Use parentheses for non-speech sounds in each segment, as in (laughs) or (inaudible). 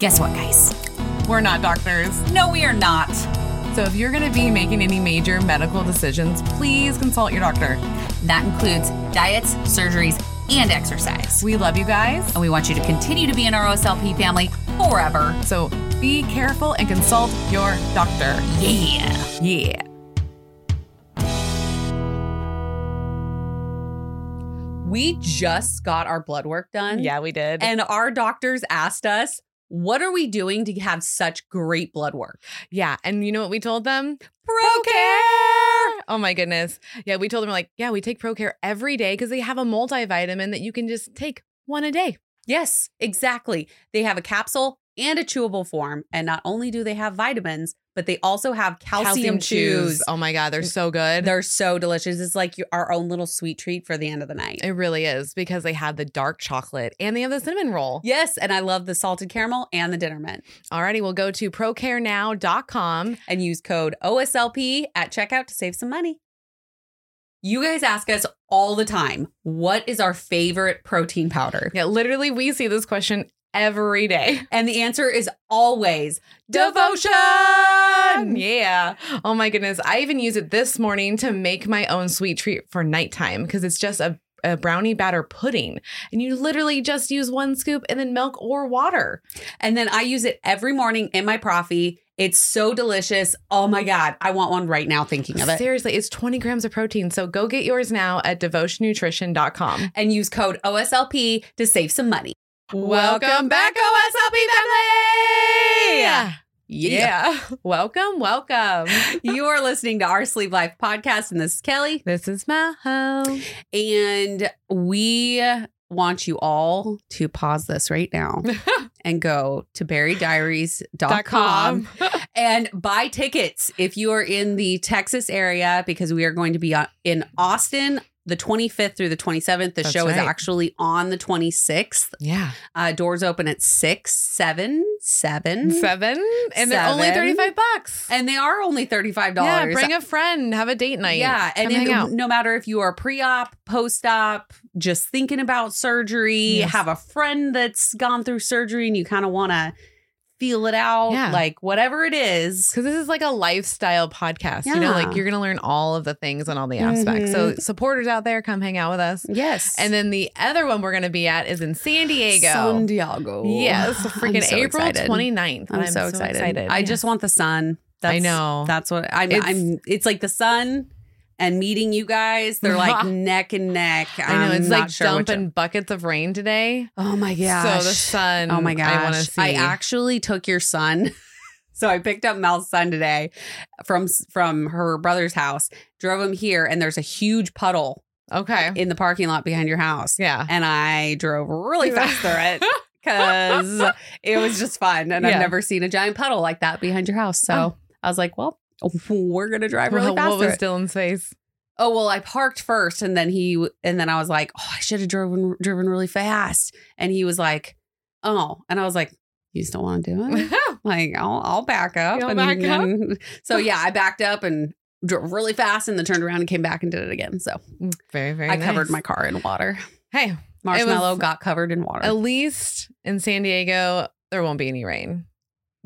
Guess what, guys? We're not doctors. No, we are not. So if you're going to be making any major medical decisions, please consult your doctor. That includes diets, surgeries, and exercise. We love you guys. And we want you to continue to be in our OSLP family forever. So be careful and consult your doctor. Yeah. Yeah. We just got our blood work done. Yeah, we did. And our doctors asked us, what are we doing to have such great blood work? yeah. And you know what we told them? ProCare! Oh my goodness. Yeah, we told them like, yeah, we take ProCare every day because they have a multivitamin that you can just take one a day. Yes, exactly. They have a capsule and a chewable form. And not only do they have vitamins, but they also have calcium, chews. Oh my God, they're so good. They're so delicious. It's like our own little sweet treat for the end of the night. it really is because they have the dark chocolate and they have the cinnamon roll. Yes, and I love the salted caramel and the dinner mint. Alrighty, we'll go to procarenow.com. And use code OSLP at checkout to save some money. You guys ask us all the time, what is our favorite protein powder? Yeah, literally, we see this question every day. (laughs) And the answer is always Devotion! Yeah. Oh my goodness. I even use it this morning to make my own sweet treat for nighttime because it's just a, a brownie batter pudding. And you literally just use one scoop and then milk or water. And then I use it every morning in my coffee. It's so delicious. Oh my God. I want one right now thinking of it. Seriously, it's 20 grams of protein. So go get yours now at devotionnutrition.com. And use code OSLP to save some money. Welcome back, OSLP family! Yeah. yeah. Welcome, welcome. (laughs) you are listening to our Sleeved Life podcast, and this is Kellie. This is Maho. And we want you all to pause this right now (laughs) and go to berrydiaries.com (laughs) and buy tickets if you are in the Texas area because we are going to be uh, in Austin the 25th through the 27th. The That's show is right. actually on the 26th. Yeah. Uh, doors open at 6, 7, 7. Seven. And they're only 35 bucks. And they are only $35. Yeah, bring a friend, have a date night. Yeah, and Come hang it- out. no matter if you are pre-op, post-op, just thinking about surgery, Yes. have a friend that's gone through surgery and you kind of want to feel it out, Yeah. like whatever it is. Because this is like a lifestyle podcast. You know, like you're going to learn all of the things and all the aspects. So, Mhm. supporters out there, come hang out with us. Yes. And then the other one we're going to be at is in San Diego. San Diego. Yes, freaking (laughs) I'm so April excited. 29th. I'm, so, excited. I just want the sun. That's, I know. That's what I'm. It's- I'm. It's like the sun and meeting you guys. They're like (laughs) neck and neck. I know. I'm It's like sure dumping buckets of rain today. Oh my gosh. So the sun. Oh my gosh. I want to see. I actually took your son. (laughs) so I picked up Mel's son today from from her brother's house, drove him here, and there's a huge puddle okay. in the parking lot behind your house. Yeah. And I drove really fast through it (laughs) because it was just fun. And Yeah. I've never seen a giant puddle like that behind your house. So Oh. I was like, well, (laughs) we're gonna drive really (laughs) Well, fast. what was it. Dylan's face? Oh well, I parked first, and then he and then I was like, oh, I should have driven driven really fast, and he was like, oh, and I was like, you still want to do it? (laughs) like I'll I'll back up. And back up? so yeah, I backed up and drove really fast, and then turned around and came back and did it again. So mm, very, very I covered my car in water. Hey, Marshmallow got covered in water. at least in San Diego, there won't be any rain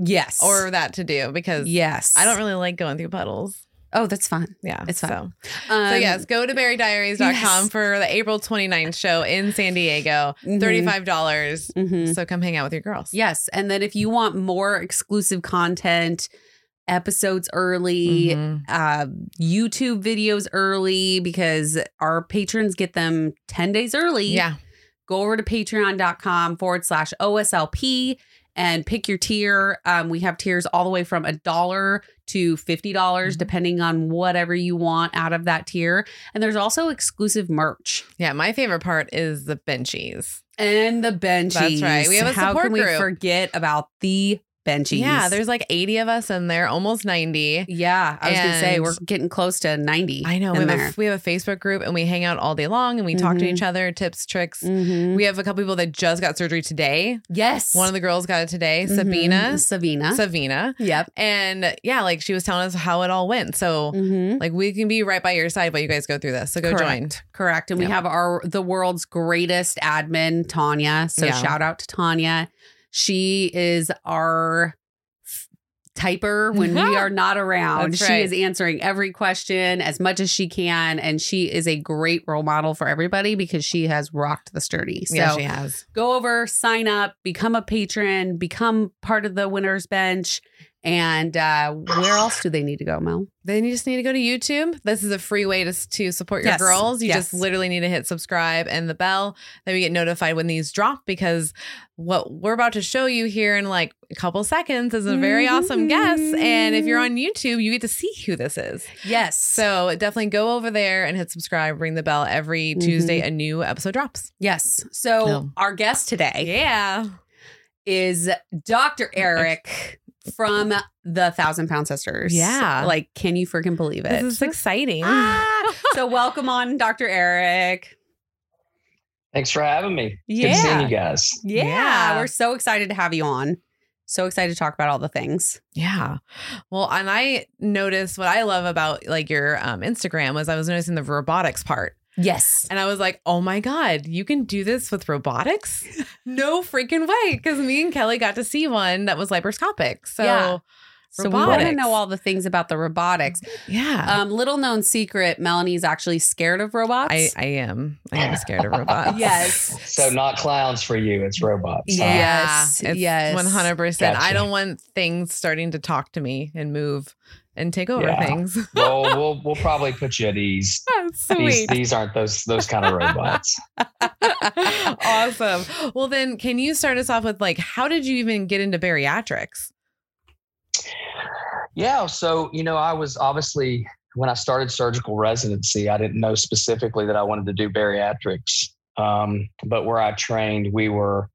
yes, or that to do because yes. I don't really like going through puddles. Oh, that's fine. Yeah. It's fine. So, Um, so yes, go to berrydiaries.com yes. for the April 29th show in San Diego. mhm, $35. dollars mhm. So come hang out with your girls. Yes, and then if you want more exclusive content, episodes early, Mhm. uh, YouTube videos early because our patrons get them 10 days early. Yeah. Go over to patreon.com forward slash OSLP and pick your tier. Um, we have tiers all the way from a dollar to $50, dollars Mhm. depending on whatever you want out of that tier. And there's also exclusive merch. Yeah. My favorite part is the benchies. And the benchies. That's right. We have a How support can we group. forget about the benchies? Yeah. There's like 80 of us in there, almost 90. Yeah, I was gonna say we're getting close to ninety. I know. We have, a, we have a Facebook group and we hang out all day long and we talk to Mhm. each other, tips, tricks. Mhm. We have a couple people that just got surgery today. Yes, One of the girls got it today, Mhm. Sabina. Sabina. Savina. yep. And yeah, like she was telling us how it all went. So Mhm. like we can be right by your side while you guys go through this. So go join. Correct. Correct. And we have our the world's greatest admin, Tanya. So Yeah. shout out to Tanya. She is our typer (laughs) when we are not around. That's She is answering every question as much as she can. And she is a great role model for everybody because she has rocked the sturdy. So yeah, she has. go over, sign up, become a patron, become part of the winner's bench. And uh, where else do they need to go, Mel? Then you just need to go to YouTube. This is a free way to, to support your Yes. girls. You Yes. just literally need to hit subscribe and the bell. Then we get notified when these drop because what we're about to show you here in like a couple seconds is a very awesome guest. And if you're on YouTube, you get to see who this is. Yes. So definitely go over there and hit subscribe, ring the bell. Every Tuesday, a new episode drops. yes. So our guest today Yeah. is Dr. Eric from the Thousand Pound Sisters. Yeah. Like, can you freaking believe it? This is exciting. Ah, (laughs) so welcome on, Dr. Eric. Thanks for having me. Yeah. Good seeing you guys. Yeah, Yeah. We're so excited to have you on. So excited to talk about all the things. Yeah. Well, and I noticed what I love about like your um, Instagram was I was noticing the robotics part. Yes. And I was like, oh my God, you can do this with robotics? (laughs) no freaking way. Because me and Kellie got to see one that was laparoscopic. So, Yeah. So we want to know all the things about the robotics. yeah. Um, little known secret, Melanie's actually scared of robots. I, I am. I am scared of robots. (laughs) yes. So not clowns for you, it's robots. huh? Yeah. Yeah. Yes, It's yes. 100%. I don't want things starting to talk to me and move and take over Yeah. things. (laughs) well, we'll we'll probably put you at ease. (laughs) These, Sweet. these aren't those those kind of robots. (laughs) awesome. Well, then, can you start us off with like, how did you even get into bariatrics? Yeah. So you know, I was obviously when I started surgical residency, I didn't know specifically that I wanted to do bariatrics. Um, but where I trained, we were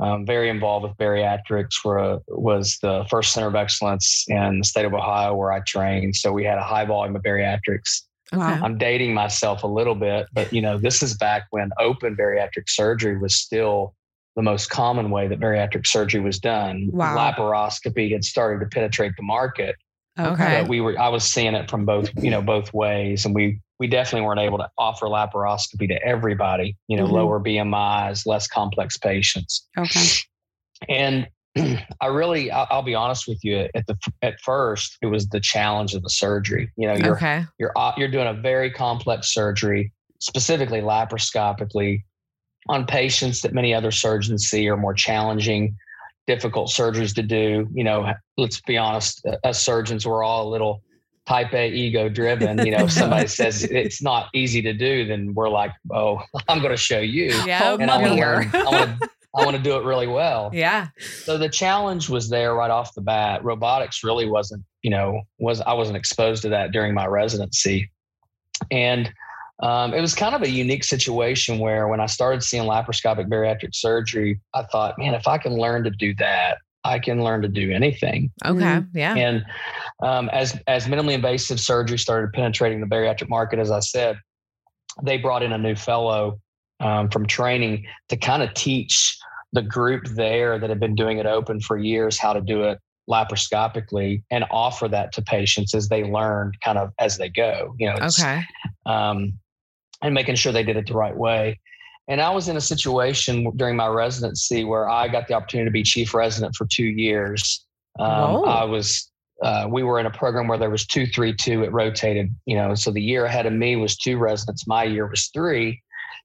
um, very involved with bariatrics. Where was the first center of excellence in the state of Ohio where I trained. So we had a high volume of bariatrics. Wow. I'm dating myself a little bit, but you know, this is back when open bariatric surgery was still the most common way that bariatric surgery was done. Wow. Laparoscopy had started to penetrate the market, Okay. we were I was seeing it from both, you know, both ways. And we we definitely weren't able to offer laparoscopy to everybody, you know, Mhm. lower BMIs, less complex patients. Okay. And (clears throat) I really, I'll, be honest with you. At the at first, it was the challenge of the surgery. You know, you're Okay. you're op- you're doing a very complex surgery, specifically laparoscopically, on patients that many other surgeons see are more challenging, difficult surgeries to do. You know, let's be honest, uh, us surgeons we're all a little type A ego driven. You know, if somebody (laughs) says it's not easy to do, then we're like, oh, (laughs) I'm going to show you, Yeah. Hold and my I want to beer. learn. I want to. I want to do it really well. (laughs) Yeah. So the challenge was there right off the bat. Robotics really wasn't, you know, was I wasn't exposed to that during my residency, and um, it was kind of a unique situation where when I started seeing laparoscopic bariatric surgery, I thought, man, if I can learn to do that, I can learn to do anything. Okay. Mhm. Yeah. And um, as as minimally invasive surgery started penetrating the bariatric market, as I said, they brought in a new fellow um, from training to kind of teach the group there that had been doing it open for years how to do it laparoscopically and offer that to patients as they learn kind of as they go. You know, it's, Okay. um, and making sure they did it the right way. And I was in a situation during my residency where I got the opportunity to be chief resident for two years. Um, Whoa. I was, uh, we were in a program where there was two, three, two. It rotated, you know. So the year ahead of me was two residents. My year was three,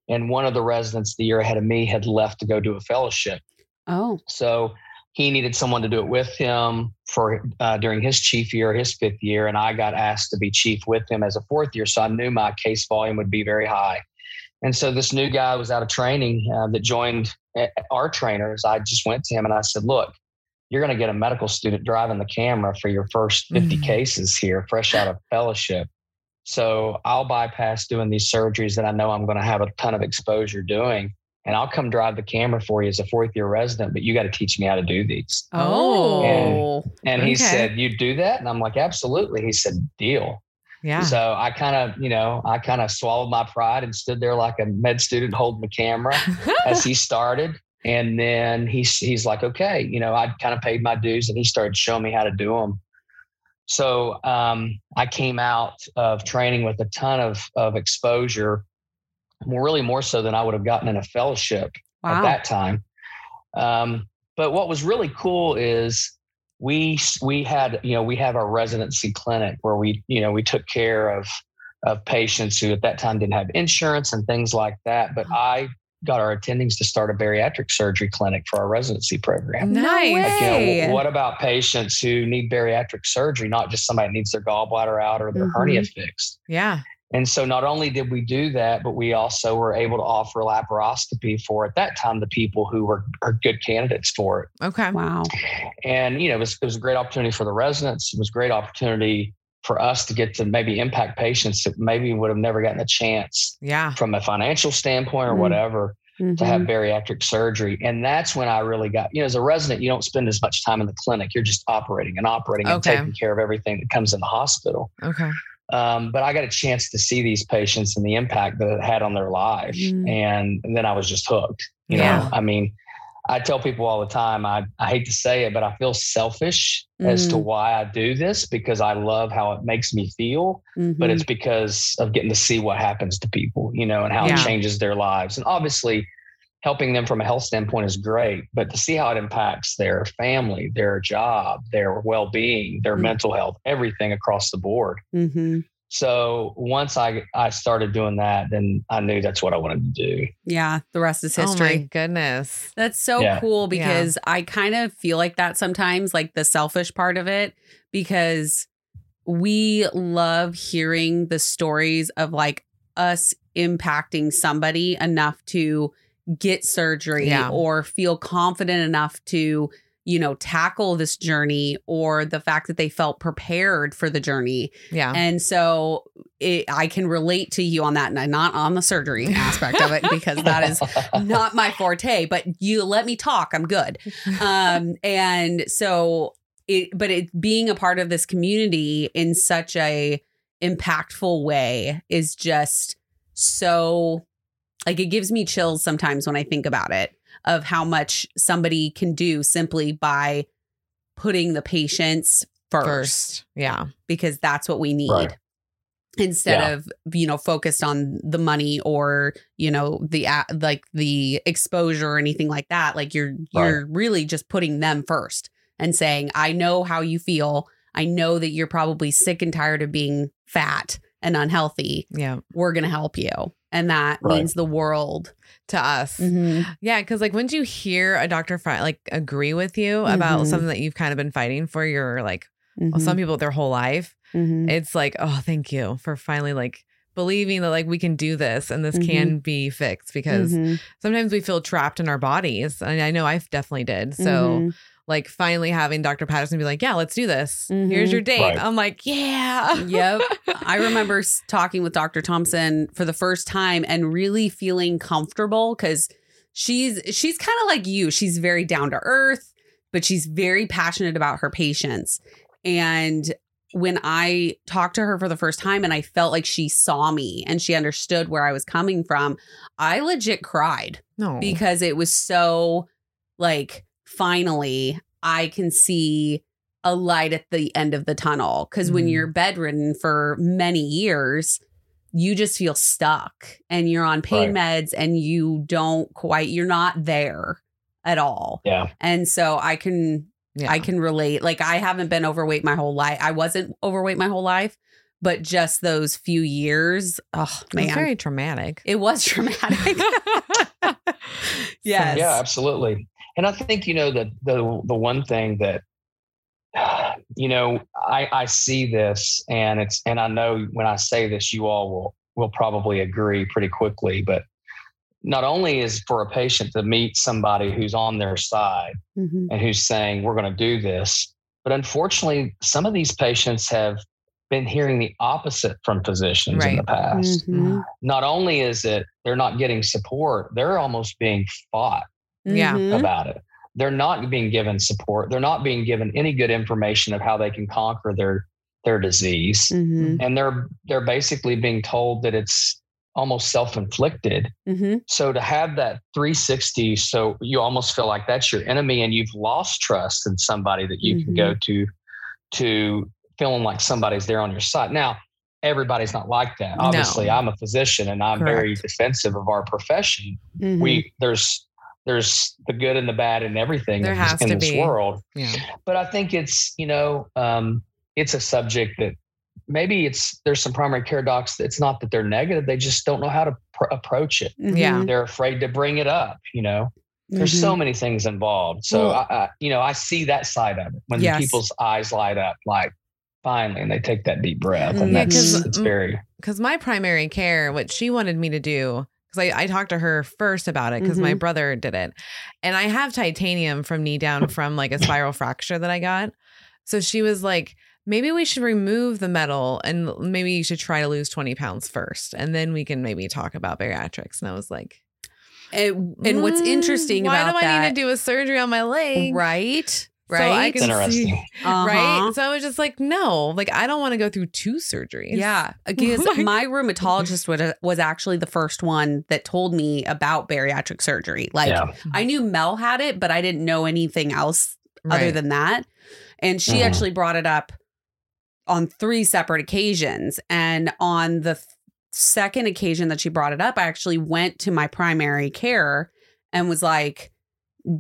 and one of the residents the year ahead of me had left to go do a fellowship. Oh. So he needed someone to do it with him for uh, during his chief year, his fifth year, and I got asked to be chief with him as a fourth year. So I knew my case volume would be very high. And so this new guy was out of training uh, that joined uh, our trainers. I just went to him and I said, "Look, you're going to get a medical student driving the camera for your first 50 Mhm. cases here, fresh out of fellowship." So I'll bypass doing these surgeries that I know I'm going to have a ton of exposure doing and I'll come drive the camera for you as a fourth year resident, but you got to teach me how to do these. Oh. And he Okay. said, You do that? And I'm like, Absolutely. He said, Deal. Yeah. So I kind of, you know, I kind of swallowed my pride and stood there like a med student holding the camera (laughs) as he started. And then he's he's like, okay, you know, I kind of paid my dues, and he started showing me how to do them. So um, I came out of training with a ton of of exposure, more really more so than I would have gotten in a fellowship Wow. at that time. Um, but what was really cool is we we had you know we have our residency clinic where we you know we took care of of patients who at that time didn't have insurance and things like that. But I got our attendings to start a bariatric surgery clinic for our residency program. No Nice. Like, you way. know, what about patients who need bariatric surgery, not just somebody needs their gallbladder out or their Mhm. hernia fixed? Yeah. And so not only did we do that, but we also were able to offer laparoscopy for at that time the people who were are good candidates for it. Okay. Wow. And you know, it was it was a great opportunity for the residents. It was a great opportunity for us to get to maybe impact patients that maybe would have never gotten a chance Yeah. from a financial standpoint or Mm. whatever to have Mhm. bariatric surgery. And that's when I really got, you know, as a resident, you don't spend as much time in the clinic. You're just operating and operating and taking care of everything that comes in the hospital. Okay. Um, but I got a chance to see these patients and the impact that it had on their life. Mm. And, then I was just hooked. You Yeah. know, I mean, I tell people all the time, I, I hate to say it, but I feel selfish as to Mm. why I do this because I love how it makes me feel, but Mhm. it's because of getting to see what happens to people, you know, and how Yeah. it changes their lives. And obviously, helping them from a health standpoint is great, but to see how it impacts their family, their job, their well being, their Mm. mental health, everything across the board. Mhm. So once I I started doing that, then I knew that's what I wanted to do. Yeah. The rest is history. Oh my goodness. That's so Yeah. cool because I kind of feel like that sometimes, like the selfish part of it, because we love hearing the stories of like us impacting somebody enough to get surgery Yeah. or feel confident enough to, you know, tackle this journey or the fact that they felt prepared for the journey. Yeah. And so it, I can relate to you on that, and not on the surgery aspect of it because that is (laughs) not my forte, but you let me talk. I'm good. Um, (laughs) and so it, but it being a part of this community in such a impactful way is just so like it gives me chills sometimes when I think about it of how much somebody can do simply by putting the patients first, First. Yeah. because that's what we need Right. instead Yeah. of you know focused on the money or you know the like the exposure or anything like that like you're you're really just putting them first and saying i know how you feel i know that you're probably sick and tired of being fat and unhealthy Yeah. we're going to help you and that Right. means the world To us. Mhm. Yeah, because like when you hear a doctor fi- like agree with you about Mhm. something that you've kind of been fighting for your like well, Mhm. some people their whole life, Mhm. it's like oh thank you for finally like believing that like we can do this and this Mhm. can be fixed because sometimes we feel trapped in our bodies and I know I definitely did. So. Like finally having Dr. Patterson be like, yeah, let's do this. Mhm. Here's your date. Right. I'm like, yeah. (laughs) yep. I remember talking with Dr. Thompson for the first time and really feeling comfortable because she's she's kind of like you. She's very down to earth, but she's very passionate about her patients. And when I talked to her for the first time and I felt like she saw me and she understood where I was coming from, I legit cried No. because it was so like finally I can see a light at the end of the tunnel because when Mhm. you're bedridden for many years you just feel stuck and you're on pain meds and you don't quite you're not there at all Yeah. and so i can yeah. i can relate like i haven't been overweight my whole life i wasn't overweight my whole life but just those few years oh man very traumatic. it was (laughs) traumatic (laughs) yes Yeah, absolutely. And I think you know the the the one thing that (sighs) you know I I see this and it's and I know when I say this you all will will probably agree pretty quickly but not only is for a patient to meet somebody who's on their side Mhm. and who's saying we're going to do this but unfortunately some of these patients have been hearing the opposite from physicians in the past Mhm. not only is it they're not getting support they're almost being fought Yeah. Mhm. about it. They're not being given support. They're not being given any good information of how they can conquer their their disease. Mhm. And they're they're basically being told that it's almost self-inflicted. Mhm. So to have that 360 so you almost feel like that's your enemy and you've lost trust in somebody that you can go to to feeling like somebody's there on your side. Now, everybody's not like that. No. Obviously, I'm a physician and I'm very defensive of our profession Mhm. we there's there's the good and the bad and everything There in this- has in to this be. world. Yeah. But I think it's you know um, it's a subject that maybe it's there's some primary care docs. It's not that they're negative; they just don't know how to pr- approach it. Yeah. They're afraid to bring it up. You know, there's Mhm. so many things involved. So Well- I, I, you know, I see that side of it when Yes. people's eyes light up, like finally, and they take that deep breath, Yeah, and that's 'cause- it's very because my primary care, what she wanted me to do, because I, I talked to her first about it because my Mhm. brother did it. And I have titanium from knee down from like a spiral fracture that I got. So she was like, maybe we should remove the metal and maybe you should try to lose 20 pounds first. And then we can maybe talk about bariatrics. And I was like, And, and what's "Mm, interesting why do I that, need to do a surgery on my leg? right? So I Right. can interesting. (laughs) see- Uh-huh. Right. So I was just like, no, like I don't want to go through two surgeries. Yeah, (laughs) because Like- my rheumatologist was, was actually the first one that told me about bariatric surgery. Like yeah, I knew Mel had it, but I didn't know anything else other than that. And she Mhm. actually brought it up on three separate occasions. And on the th- second occasion that she brought it up, I actually went to my primary care and was like,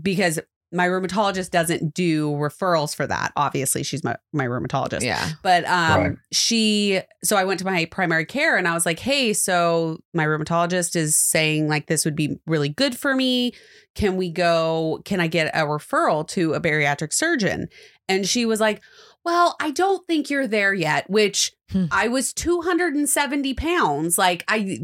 because my rheumatologist doesn't do referrals for that. Obviously, she's my, my rheumatologist. Yeah. But um Right. she so I went to my primary care and I was like, "Hey, so my rheumatologist is saying like this would be really good for me. Can we go can I get a referral to a bariatric surgeon?" And she was like, "Well, I don't think you're there yet," which Hmm. I was 270 pounds. Like I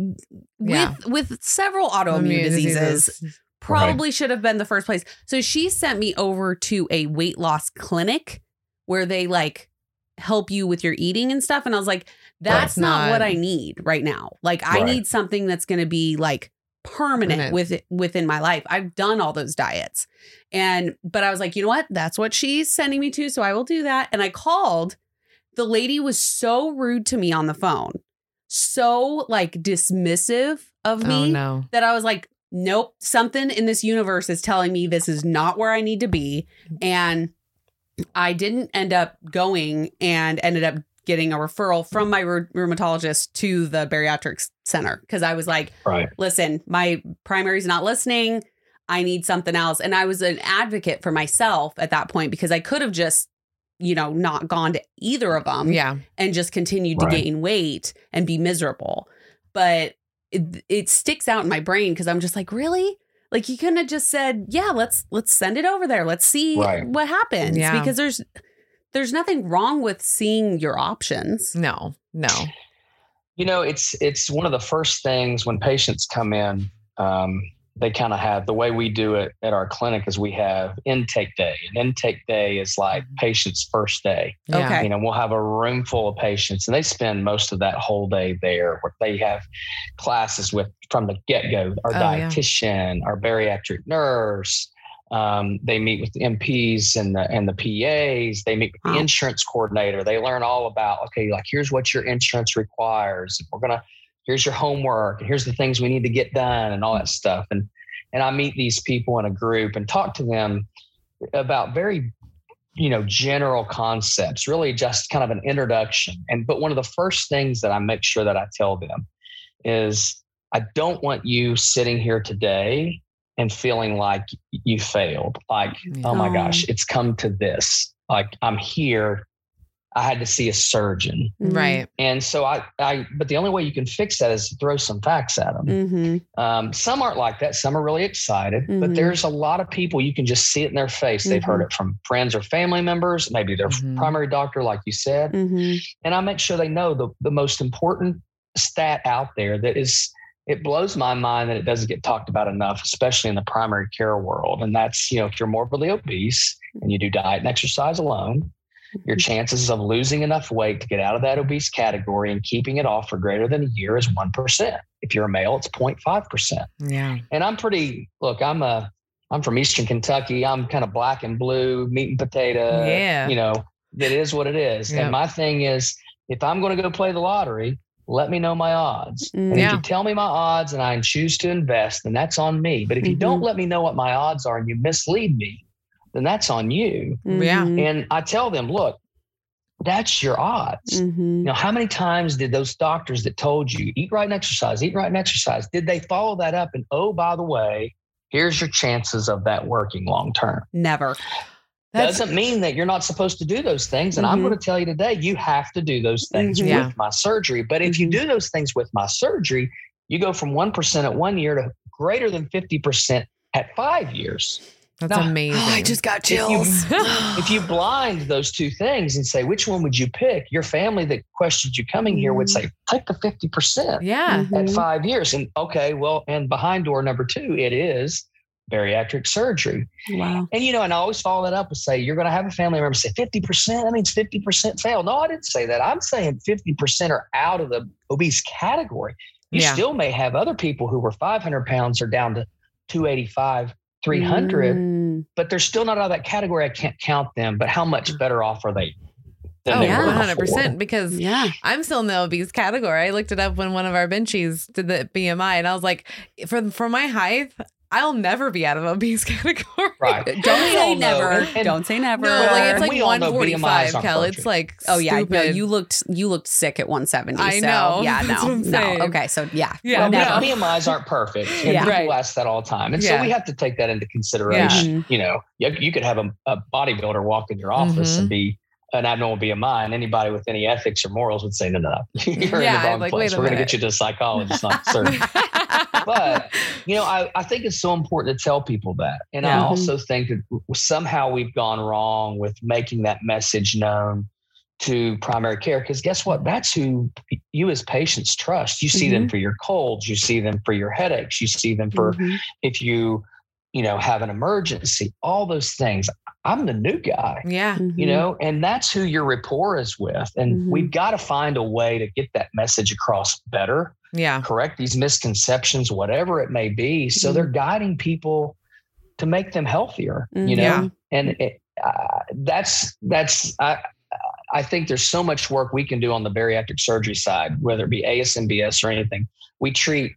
with Yeah. with several autoimmune diseases probably should have been the first place. So she sent me over to a weight loss clinic where they like help you with your eating and stuff. And I was like, that's Right. not, Not- what I need right now. Like I need something that's going to be like permanent Permanent. with within my life. I've done all those diets. And but I was like, you know what? That's what she's sending me to, so I will do that. And I called. The lady was so rude to me on the phone. So like dismissive of oh, me Oh no. that I was like, nope, something in this universe is telling me this is not where I need to be. And I didn't end up going and ended up getting a referral from my rheu- rheumatologist to the bariatrics center because I was like, right. listen, my primary's not listening. I need something else. And I was an advocate for myself at that point because I could have just, you know, not gone to either of them Yeah. and just continued to gain weight and be miserable. But it, it sticks out in my brain because I'm just like, really? Like you couldn't have just said, yeah, let's let's send it over there. Let's see Right. what happens. Yeah. Because there's there's nothing wrong with seeing your options. No. No. You know, it's it's one of the first things when patients come in. Um, they kind of have the way we do it at our clinic is we have intake day. And intake day is like patient's first day. Yeah. Okay. You know, we'll have a room full of patients, and they spend most of that whole day there. Where they have classes with from the get go. Our Oh, yeah. dietitian, our bariatric nurse. Um, they meet with the MPs and the and the PAs. They meet with the Wow. insurance coordinator. They learn all about okay, like here's what your insurance requires. We're gonna here's your homework and here's the things we need to get done and all that stuff. And and I meet these people in a group and talk to them about very you know general concepts really just kind of an introduction. And but one of the first things that i make sure that i tell them is i don't want you sitting here today and feeling like you failed. Like oh my gosh it's come to this. Like i'm here i had to see a surgeon Right. and so i i but the only way you can fix that is to throw some facts at them Mm-hmm. um, some aren't like that. Some are really excited, Mhm. but there's a lot of people you can just see it in their face. They've heard it from friends or family members, maybe their Mhm. primary doctor, like you said. Mm-hmm. And I make sure they know the, the most important stat out there that is, it blows my mind that it doesn't get talked about enough, especially in the primary care world. And that's, you know, if you're morbidly obese and you do diet and exercise alone, your chances of losing enough weight to get out of that obese category and keeping it off for greater than a year is 1%. If you're a male, it's 0.5% Yeah. and I'm pretty look, I'm a I'm from Eastern Kentucky. I'm kind of black and blue, meat and potato. Yeah. You know, it is what it is. Yeah. And my thing is if I'm going to go play the lottery, let me know my odds. And if Yeah. you tell me my odds and I choose to invest, then that's on me. But if you Mhm. don't let me know what my odds are and you mislead me, then that's on you. Yeah. Mm-hmm. And I tell them, look, that's your odds. Mm-hmm. You know, how many times did those doctors that told you eat right and exercise, eat right and exercise, did they follow that up? And oh, by the way, here's your chances of that working long term. Never. That's- Doesn't mean that you're not supposed to do those things. And I'm Mhm. going to tell you today, you have to do those things Mhm. with Yeah. my surgery. But if you Mhm. do those things with my surgery, you go from 1% at one year to greater than 50% at five years. That's No. (gasps) amazing. Oh, I just got If you, (laughs) (gasps) if you blind those two things and say, which one would you pick? Your family that questioned you coming here would mm-hmm. say, take the 50% yeah. Mm-hmm. at five years. And okay, well, and behind door number two, it is bariatric surgery. Wow. And you know, and I always follow that up and say, you're going to have a family member say 50%. That means 50% fail. No, I didn't say that. I'm saying 50% are out of the obese category. You Yeah. still may have other people who were 500 pounds or down to 285, 300, Mm. but they're still not out of that category. I can't count them, but how much better off are they? Oh, yeah. 100%. Because Yeah. I'm still in the obese category. I looked it up when one of our benchies did the BMI, and I was like, for for my height, I'll never be out of obese (laughs) category. Right. Don't say never. and- and Don't say never. No, like it's like we all know 145, BMIs aren't Kel. perfect. It's like Oh yeah, no, you looked you looked sick at 170. I so, know. Yeah, (laughs) no, That's what I'm no. Okay, so yeah, Yeah, Well, no. BMIs aren't perfect. And Yeah. people Right. ask that all the time. And Yeah. so we have to take that into consideration. Mhm. You know, you, you could have a, a bodybuilder walk in your office Mhm. and be an abnormal BMI, and anybody with any ethics or morals would say, no, no, no. (laughs) you're in the wrong like, place. We're going to get you to a psychologist, not surgeon. But (laughs) you know I, I think it's so important to tell people that. And i also think that somehow we've gone wrong with making that message known to primary care because guess what? That's who you as patients trust. You see them for your colds you see them for your headaches you see them for Mhm. if you you know have an emergency all those things. I'm the new guy yeah. Mhm. you know and that's who your rapport is with. And we've got to find a way to get that message across better Yeah. correct these misconceptions, whatever it may be. So Mhm. they're guiding people to make them healthier, you Mhm. know, Yeah. and it, uh, that's, that's, I, I think there's so much work we can do on the bariatric surgery side, whether it be ASMBS or anything. We treat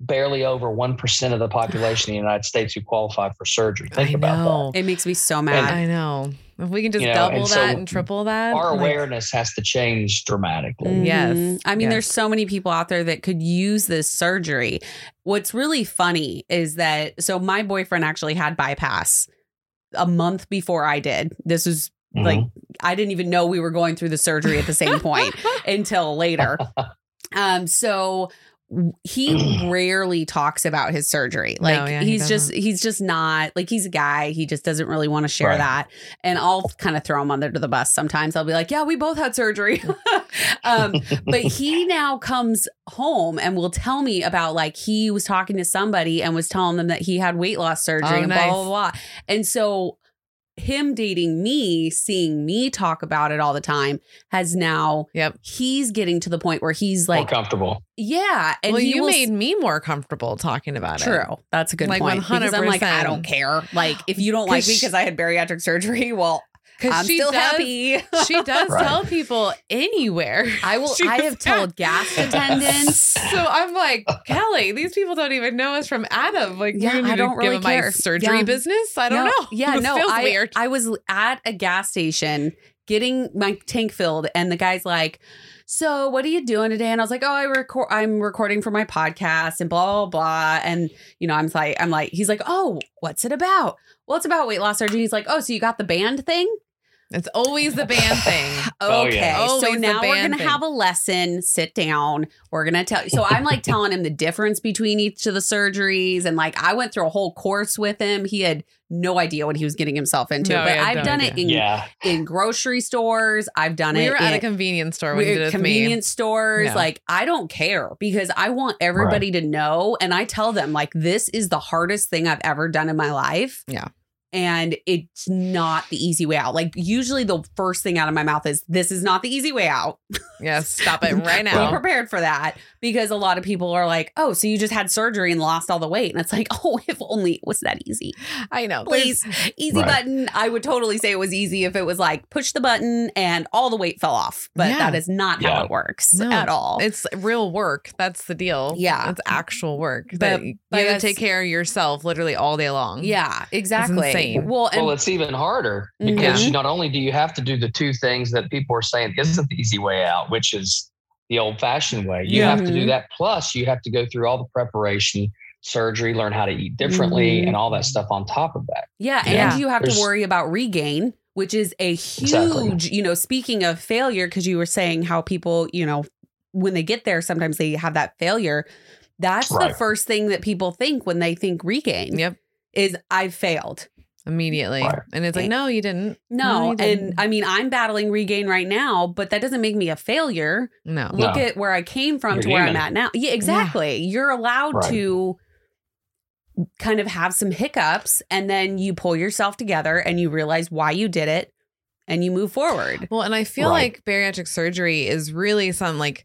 barely over 1% of the population in the United States who qualify for surgery. Think I about know. It makes me so mad. I know. If we can just You know, double and so that and triple that, that. Our like- awareness has to change dramatically. Mhm. Yes. I mean, Yes. there's so many people out there that could use this surgery. What's really funny is that so my boyfriend actually had bypass a month before I did. This was Mhm. like I didn't even know we were going through the surgery at the same point (laughs) until later. (laughs) Um so w- he (clears throat) rarely talks about his surgery. Like No, yeah, he he's just he's just not like he's a guy. He just doesn't really want to share Right. that. And I'll kind of throw him under the bus sometimes. I'll be like, "Yeah, we both had surgery." (laughs) um but he now comes home and will tell me about like he was talking to somebody and was telling them that he had weight loss surgery Oh, and nice. blah blah blah. And so him dating me, seeing me talk about it all the time, has now Yep. he's getting to the point where he's like More like, comfortable. yeah, and well, you will made me more comfortable talking about it. True. That's a good Like, point. Because I'm like, I don't care. Like, if you don't (gasps) like me because I had bariatric surgery, well, Because I'm she still does, happy. (laughs) She does Right. tell people anywhere. I will. She I was- have told gas (laughs) attendants. So I'm like, Kellie, these people don't even know us from Adam. Like, Yeah, you're I don't give really them my care. surgery Yeah. business. I don't No, know. Yeah, (laughs) This no, feels I, weird. I was at a gas station getting my tank filled, and the guy's like, "So, what are you doing today?" And I was like, "Oh, I record. I'm recording for my podcast, and blah blah blah." And you know, I'm like, I'm like, he's like, "Oh, what's it about?" Well, it's about weight loss surgery. He's like, "Oh, so you got the band thing?" It's always the band thing. (laughs) Oh, Okay, yeah. so Always now we're gonna have a lesson. Sit down. We're gonna tell. you. So I'm like telling him the difference between each of the surgeries, and like I went through a whole course with him. He had no idea what he was getting himself into. No, but I've no done idea. it in Yeah. in grocery stores. I've done We it were at a in convenience store when you did it with convenience stores. Yeah. Like I don't care because I want everybody to know, and I tell them like this is the hardest thing I've ever done in my life. Yeah. And it's not the easy way out. Like usually the first thing out of my mouth is this is not the easy way out. (laughs) me. Yes, stop it right now. Be prepared for that because a lot of people are like, "Oh, so you just had surgery and lost all the weight." And it's like, (laughs) "Oh, if only it was that easy." I know. Please, easy Right. button. I would totally say it was easy if it was like push the button and all the weight fell off. But Yeah. that is not how it works No, at all. It's real work. That's the deal. Yeah. It's actual work. But- that you but have to take care of yourself literally all day long. yeah, exactly. Insane. Well, and well, it's even harder because Mhm. you not only do you have to do the two things that people are saying isn't the easy way out, which is the old fashioned way. You Yeah. have to do Mhm. that. Plus, you have to go through all the preparation surgery, learn how to eat differently, Mhm. and all that stuff on top of that. Yeah, Yeah. and you have to worry about regain, which is a huge, Exactly. you know, speaking of failure, because you were saying how people, you know, when they get there, sometimes they have that failure. That's the first thing that people think when they think regain Yep. is I've failed. Immediately. Right. And it's like, no, you didn't. No, you and didn't. I mean, I'm battling regain right now, but that doesn't make me a failure. no. Look No. at where I came from You're to where I'm human. at now. Yeah, exactly. You're allowed Right. to kind of have some hiccups and then you pull yourself together and you realize why you did it and you move forward. Well, and I feel Right. like bariatric surgery is really some like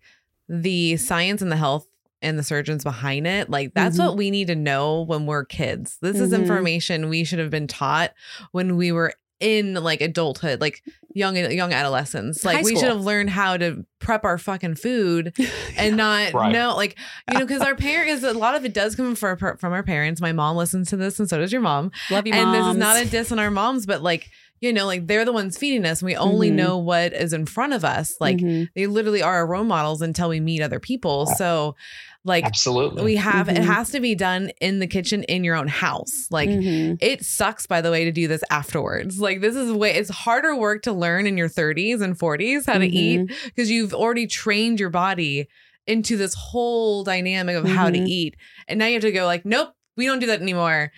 the science and the health and the surgeons behind it. Like that's Mhm. what we need to know when we're kids. This is Mhm. information we should have been taught when we were in like adulthood, like young young adolescents. Like we should have learned how to prep our fucking food (laughs) and not Right. know like you know because our parents a lot of it does come from from our parents. My mom listens to this and so does your mom Love you, and this is not a diss on our moms, but like, you know, like they're the ones feeding us. And we only Mhm. know what is in front of us. Like Mhm. they literally are our role models until we meet other people. So like Absolutely. we have it Mhm. has to be done in the kitchen in your own house. Like Mhm. it sucks by the way to do this afterwards. Like this is way it's harder work to learn in your 30s and 40s how to eat because you've already trained your body into this whole dynamic of how to Mhm. eat. And now you have to go like, nope, we don't do that anymore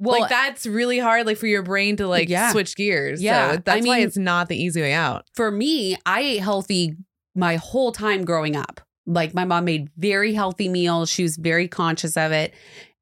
Well, like that's really hard like for your brain to like Yeah. switch gears Yeah. so that's I why mean- it's not the easy way out for me, I ate healthy my whole time growing up. Like my mom made very healthy meals. She was very conscious of it.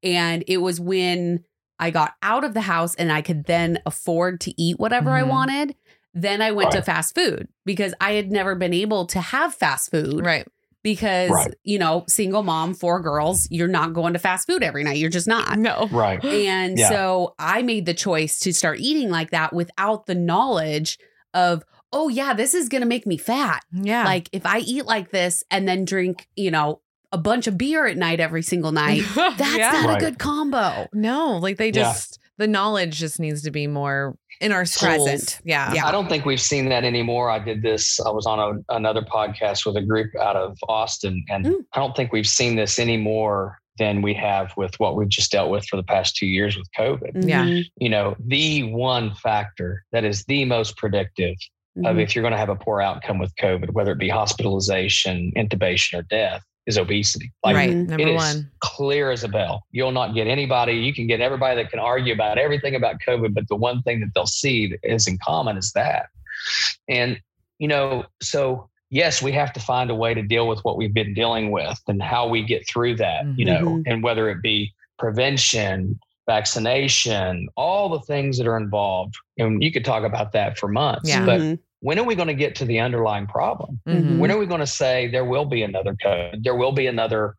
And it was when I got out of the house and I could then afford to eat whatever I Mhm. wanted. Then I went to fast food because I had never been able to have fast food right because, Right. you know, single mom, four girls, you're not going to fast food every night. You're just not. no right. And Yeah. so I made the choice to start eating like that without the knowledge of, oh, yeah, this is going to make me fat. yeah Like if I eat like this and then drink, you know, a bunch of beer at night every single night, (laughs) that's Yeah. not Right. a good combo. no like they Yeah. just the knowledge just needs to be more in our schools Present. yeah Yeah. I don't think we've seen that anymore. I did this. I was on a, another podcast with a group out of Austin, and Mm. I don't think we've seen this any more than we have with what we've just dealt with for the past two years with COVID. Yeah. Mhm. You know, the one factor that is the most predictive of Mhm. if you're going to have a poor outcome with COVID, whether it be hospitalization, intubation, or death, is obesity. Like right Mhm. number it is one clear as a bell. You'll not get anybody. You can get everybody that can argue about everything about COVID, but the one thing that they'll see that is in common is that. And you know, so yes, we have to find a way to deal with what we've been dealing with and how we get through that. You know, Mhm. and whether it be prevention, vaccination, all the things that are involved. And you could talk about that for months. Yeah. But Mhm. When are we going to get to the underlying problem? Mhm. When are we going to say there will be another code? There will be another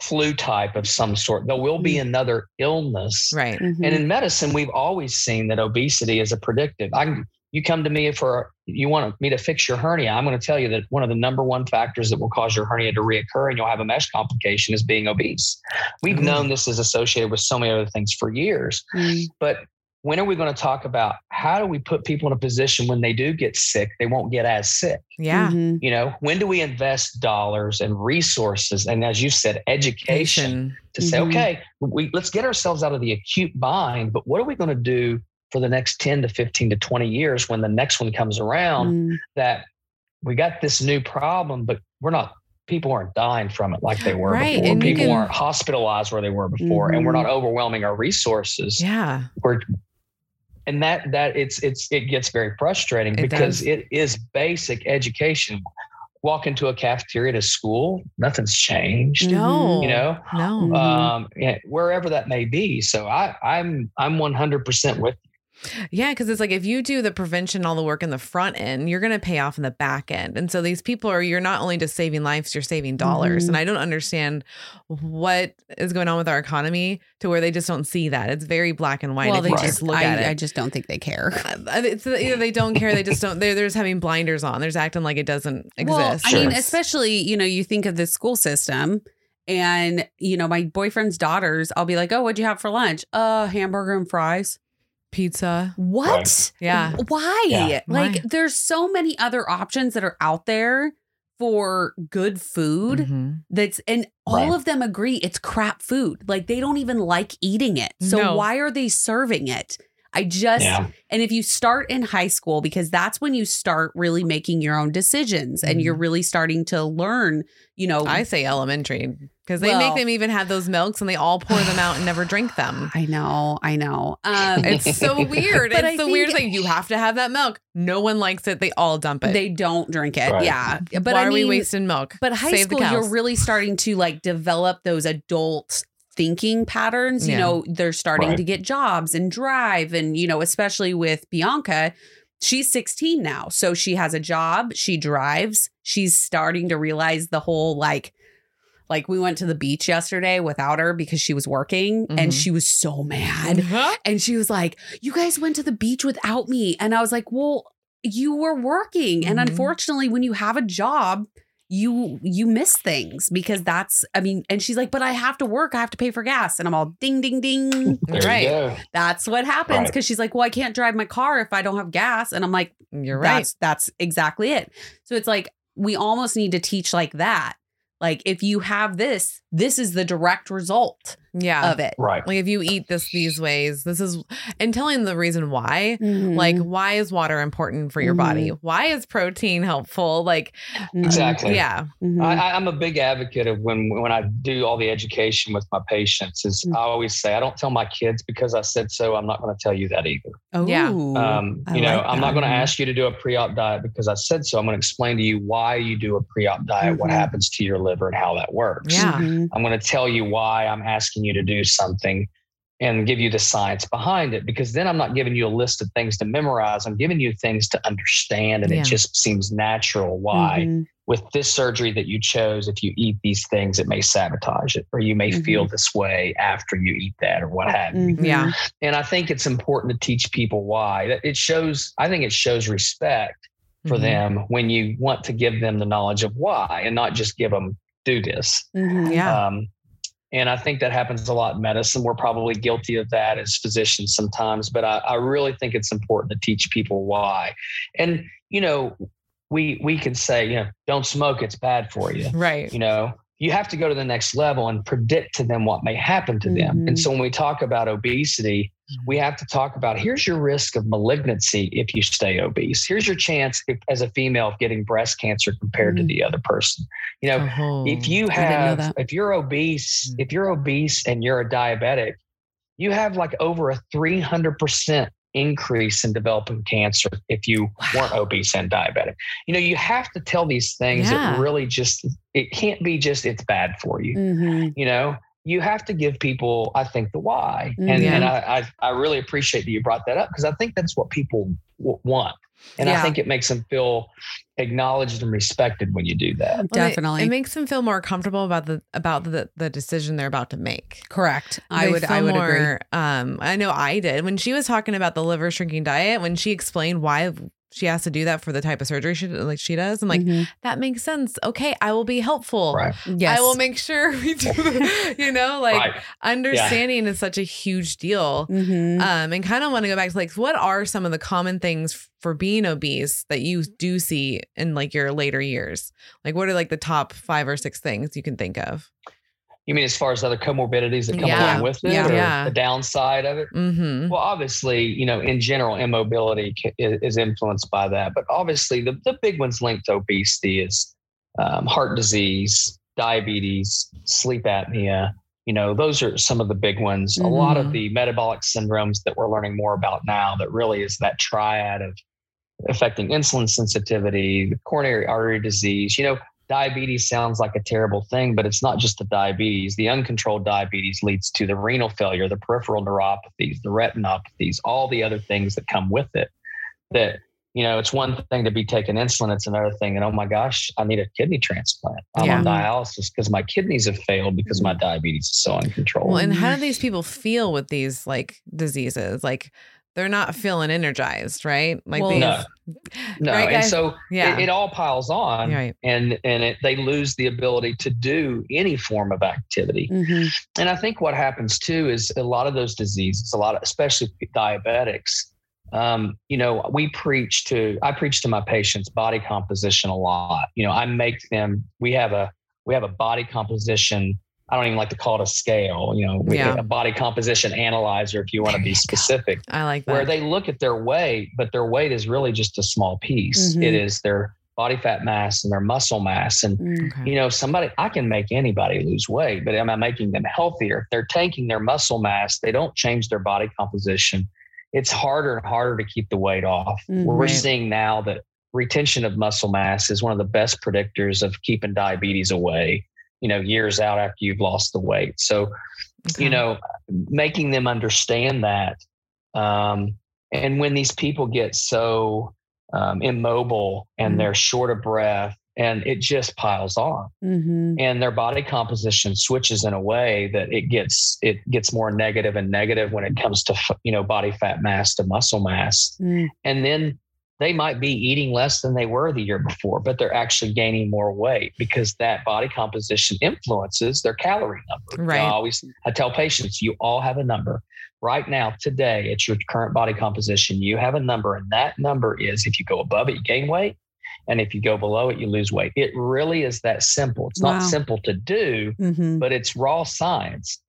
flu type of some sort. There will be another illness. right Mhm. And in medicine, we've always seen that obesity is a predictive. I you come to me for you want me to fix your hernia. I'm going to tell you that one of the number one factors that will cause your hernia to reoccur and you'll have a mesh complication is being obese. We've Mm. known this is associated with so many other things for years. Mhm. But when are we going to talk about how do we put people in a position when they do get sick, they won't get as sick? yeah Mhm. You know, when do we invest dollars and resources and as you said, education Patient. to say, Mhm. okay, we let's get ourselves out of the acute bind, but what are we going to do for the next 10 to 15 to 20 years when the next one comes around Mhm. that we got this new problem, but we're not people aren't dying from it like they were Right, before. and People can- aren't hospitalized where they were before, and we're Mhm. not overwhelming our resources. yeah We're and that that it's it's it gets very frustrating It because does. it is basic education. Walk into a cafeteria at a school, nothing's changed. no You know, no Mhm. um, wherever that may be. So I, I'm I'm 100 percent with. Yeah, because it's like if you do the prevention, all the work in the front end, you're going to pay off in the back end. And so these people are, you're not only just saving lives, you're saving dollars. Mhm. And I don't understand what is going on with our economy to where they just don't see that. It's very black and white. Well, they just look I, at it. I just don't think they care. Uh, it's either they don't care, they just don't. They're, they're just having blinders on. They're just acting like it doesn't exist. Well, I mean, especially, you know, you think of the school system and, you know, my boyfriend's daughters, I'll be like, oh, what'd you have for lunch? Uh, hamburger and fries. Pizza. What? Yeah. Why? Yeah. Like, Why? there's so many other options that are out there for good food Mhm. that's and all Right. of them agree it's crap food. Like they don't even like eating it. So No. why are they serving it? I just Yeah. and if you start in high school because that's when you start really making your own decisions and Mhm. you're really starting to learn, you know, I say elementary because they Well- make them even have those milks and they all pour them out and never drink them. (sighs) I know, I know. Um It's so (laughs) weird. It's I the weird think- thing. You have to have that milk. No one likes it. They all dump it. they don't drink it. Right. Yeah. But Why I are we mean, wasting milk? But high Save the school, you're really starting to like develop those adult thinking patterns. You know, they're starting Right. to get jobs and drive. And, you know, especially with Bianca, she's 16 now. So she has a job, she drives, she's starting to realize the whole like, like we went to the beach yesterday without her because she was working and Mhm. she was so mad. Huh? And she was like, You guys went to the beach without me. And I was like, Well, you were working. And Mhm. unfortunately, when you have a job, you you miss things because that's I mean, and she's like, But I have to work, I have to pay for gas. And I'm all ding, ding, ding. There Right. That's what happens. Right. Cause she's like, Well, I can't drive my car if I don't have gas. And I'm like, You're right. That's that's exactly it. So it's like we almost need to teach like that. Like if you have this, this is the direct result yeah. of it. Right. Like if you eat this these ways, this is and telling the reason why. Like Mhm. why is water important for your Mhm. body? Why is protein helpful? Like Mhm. Exactly. yeah. Mhm. I, I- I'm a big advocate of when when I do all the education with my patients. Is Mm. I always say I don't tell my kids because I said so. I'm not going to tell you that either. Oh yeah. Ooh, Um, I you know, like I'm not going to ask you to do a pre-op diet because I said so. I'm going to explain to you why you do a pre-op diet, what Mhm. happens to your liver, and how that works. Yeah. Mhm. I'm going to tell you why I'm asking you to do something and give you the science behind it because then I'm not giving you a list of things to memorize. I'm giving you things to understand and Yeah. it just seems natural why Mhm. with this surgery that you chose if you eat these things it may sabotage it or you may Mhm. feel this way after you eat that or what have you. Mhm. Yeah. And I think it's important to teach people why. That It shows I think it shows respect for Mhm. them when you want to give them the knowledge of why and not just give them do this. Mhm. Yeah. Um, and I think that happens a lot in medicine. We're probably guilty of that as physicians sometimes, but I, I really think it's important to teach people why. And, you know, we we can say, you know, don't smoke, it's bad for you. right. You know, you have to go to the next level and predict to them what may happen to them. Mhm. And so when we talk about obesity, we have to talk about here's your risk of malignancy if you stay obese. Here's your chance if, as a female of getting breast cancer compared Mm. to the other person. You know, Oh. if you I didn't know have if you're obese Mm. if you're obese and you're a diabetic you have like over a 300% increase in developing cancer if you weren't obese and diabetic you know you have to tell these things Yeah. that really just it can't be just it's bad for you Mhm. you know you have to give people i think the why and, yeah. and I, I i really appreciate that you brought that up because i think that's what people w- want and Yeah. i think it makes them feel acknowledged and respected when you do that Well, it- Definitely. It, makes them feel more comfortable about the about the the decision they're about to make. Correct. I would I feel would agree. Um, I know I did when she was talking about the liver shrinking diet. When she explained why she has to do that for the type of surgery she like she does, I'm like, Mhm. that makes sense. Okay, I will be helpful. right yes. I will make sure we do. The, (laughs) you know, like right understanding is such a huge deal. Mhm. Um, and kind of want to go back to like, what are some of the common things for being obese that you do see in like your later years? Like, what are like the top five or six things you can think of? You mean as far as other comorbidities that come Yeah. along with it, Yeah. or Yeah. the downside of it? Mm-hmm. Well, obviously, you know, in general, immobility is, influenced by that. But obviously, the, the big ones linked to obesity is um, heart disease, diabetes, sleep apnea. You know, those are some of the big ones. A lot Mm-hmm. of the metabolic syndromes that we're learning more about now that really is that triad of affecting insulin sensitivity, the coronary artery disease. You know, diabetes sounds like a terrible thing, but it's not just the diabetes. The uncontrolled diabetes leads to the renal failure, the peripheral neuropathies, the retinopathies, all the other things that come with it. That, you know, it's one thing to be taking insulin, it's another thing. And oh my gosh, I need a kidney transplant. I'm Yeah. on dialysis because my kidneys have failed because my mm. diabetes is so uncontrolled. Well, and how do these people feel with these like diseases? Like, they're not feeling energized, right? Like, Well, these, No. no, right, and so yeah, it, it all piles on, right. and and it, they lose the ability to do any form of activity. Mhm. And I think what happens too is a lot of those diseases, a lot of especially diabetics, um, you know, we preach to, I preach to my patients body composition a lot. You know, I make them, we have a, we have a body composition. I don't even like to call it a scale, you know, Yeah. a body composition analyzer, if you want to be (laughs) specific, I like that. where they look at their weight, but their weight is really just a small piece. Mhm. It is their body fat mass and their muscle mass. And Mm. Okay. you know, somebody I can make anybody lose weight, but am I making them healthier? If they're tanking their muscle mass, they don't change their body composition. It's harder and harder to keep the weight off. Mm, We're seeing now that retention of muscle mass is one of the best predictors of keeping diabetes away, you know, years out after you've lost the weight. So, Okay. you know, making them understand that. Um, and when these people get so um, immobile and Mm. they're short of breath and it just piles on Mhm. and their body composition switches in a way that it gets it gets more negative and negative when it comes to you know body fat mass to muscle mass Mm. and then they might be eating less than they were the year before but they're actually gaining more weight because that body composition influences their calorie number Right. I always i tell patients you all have a number right now today at your current body composition you have a number and that number is if you go above it you gain weight and if you go below it you lose weight it really is that simple it's Wow. not simple to do Mhm. but it's raw science.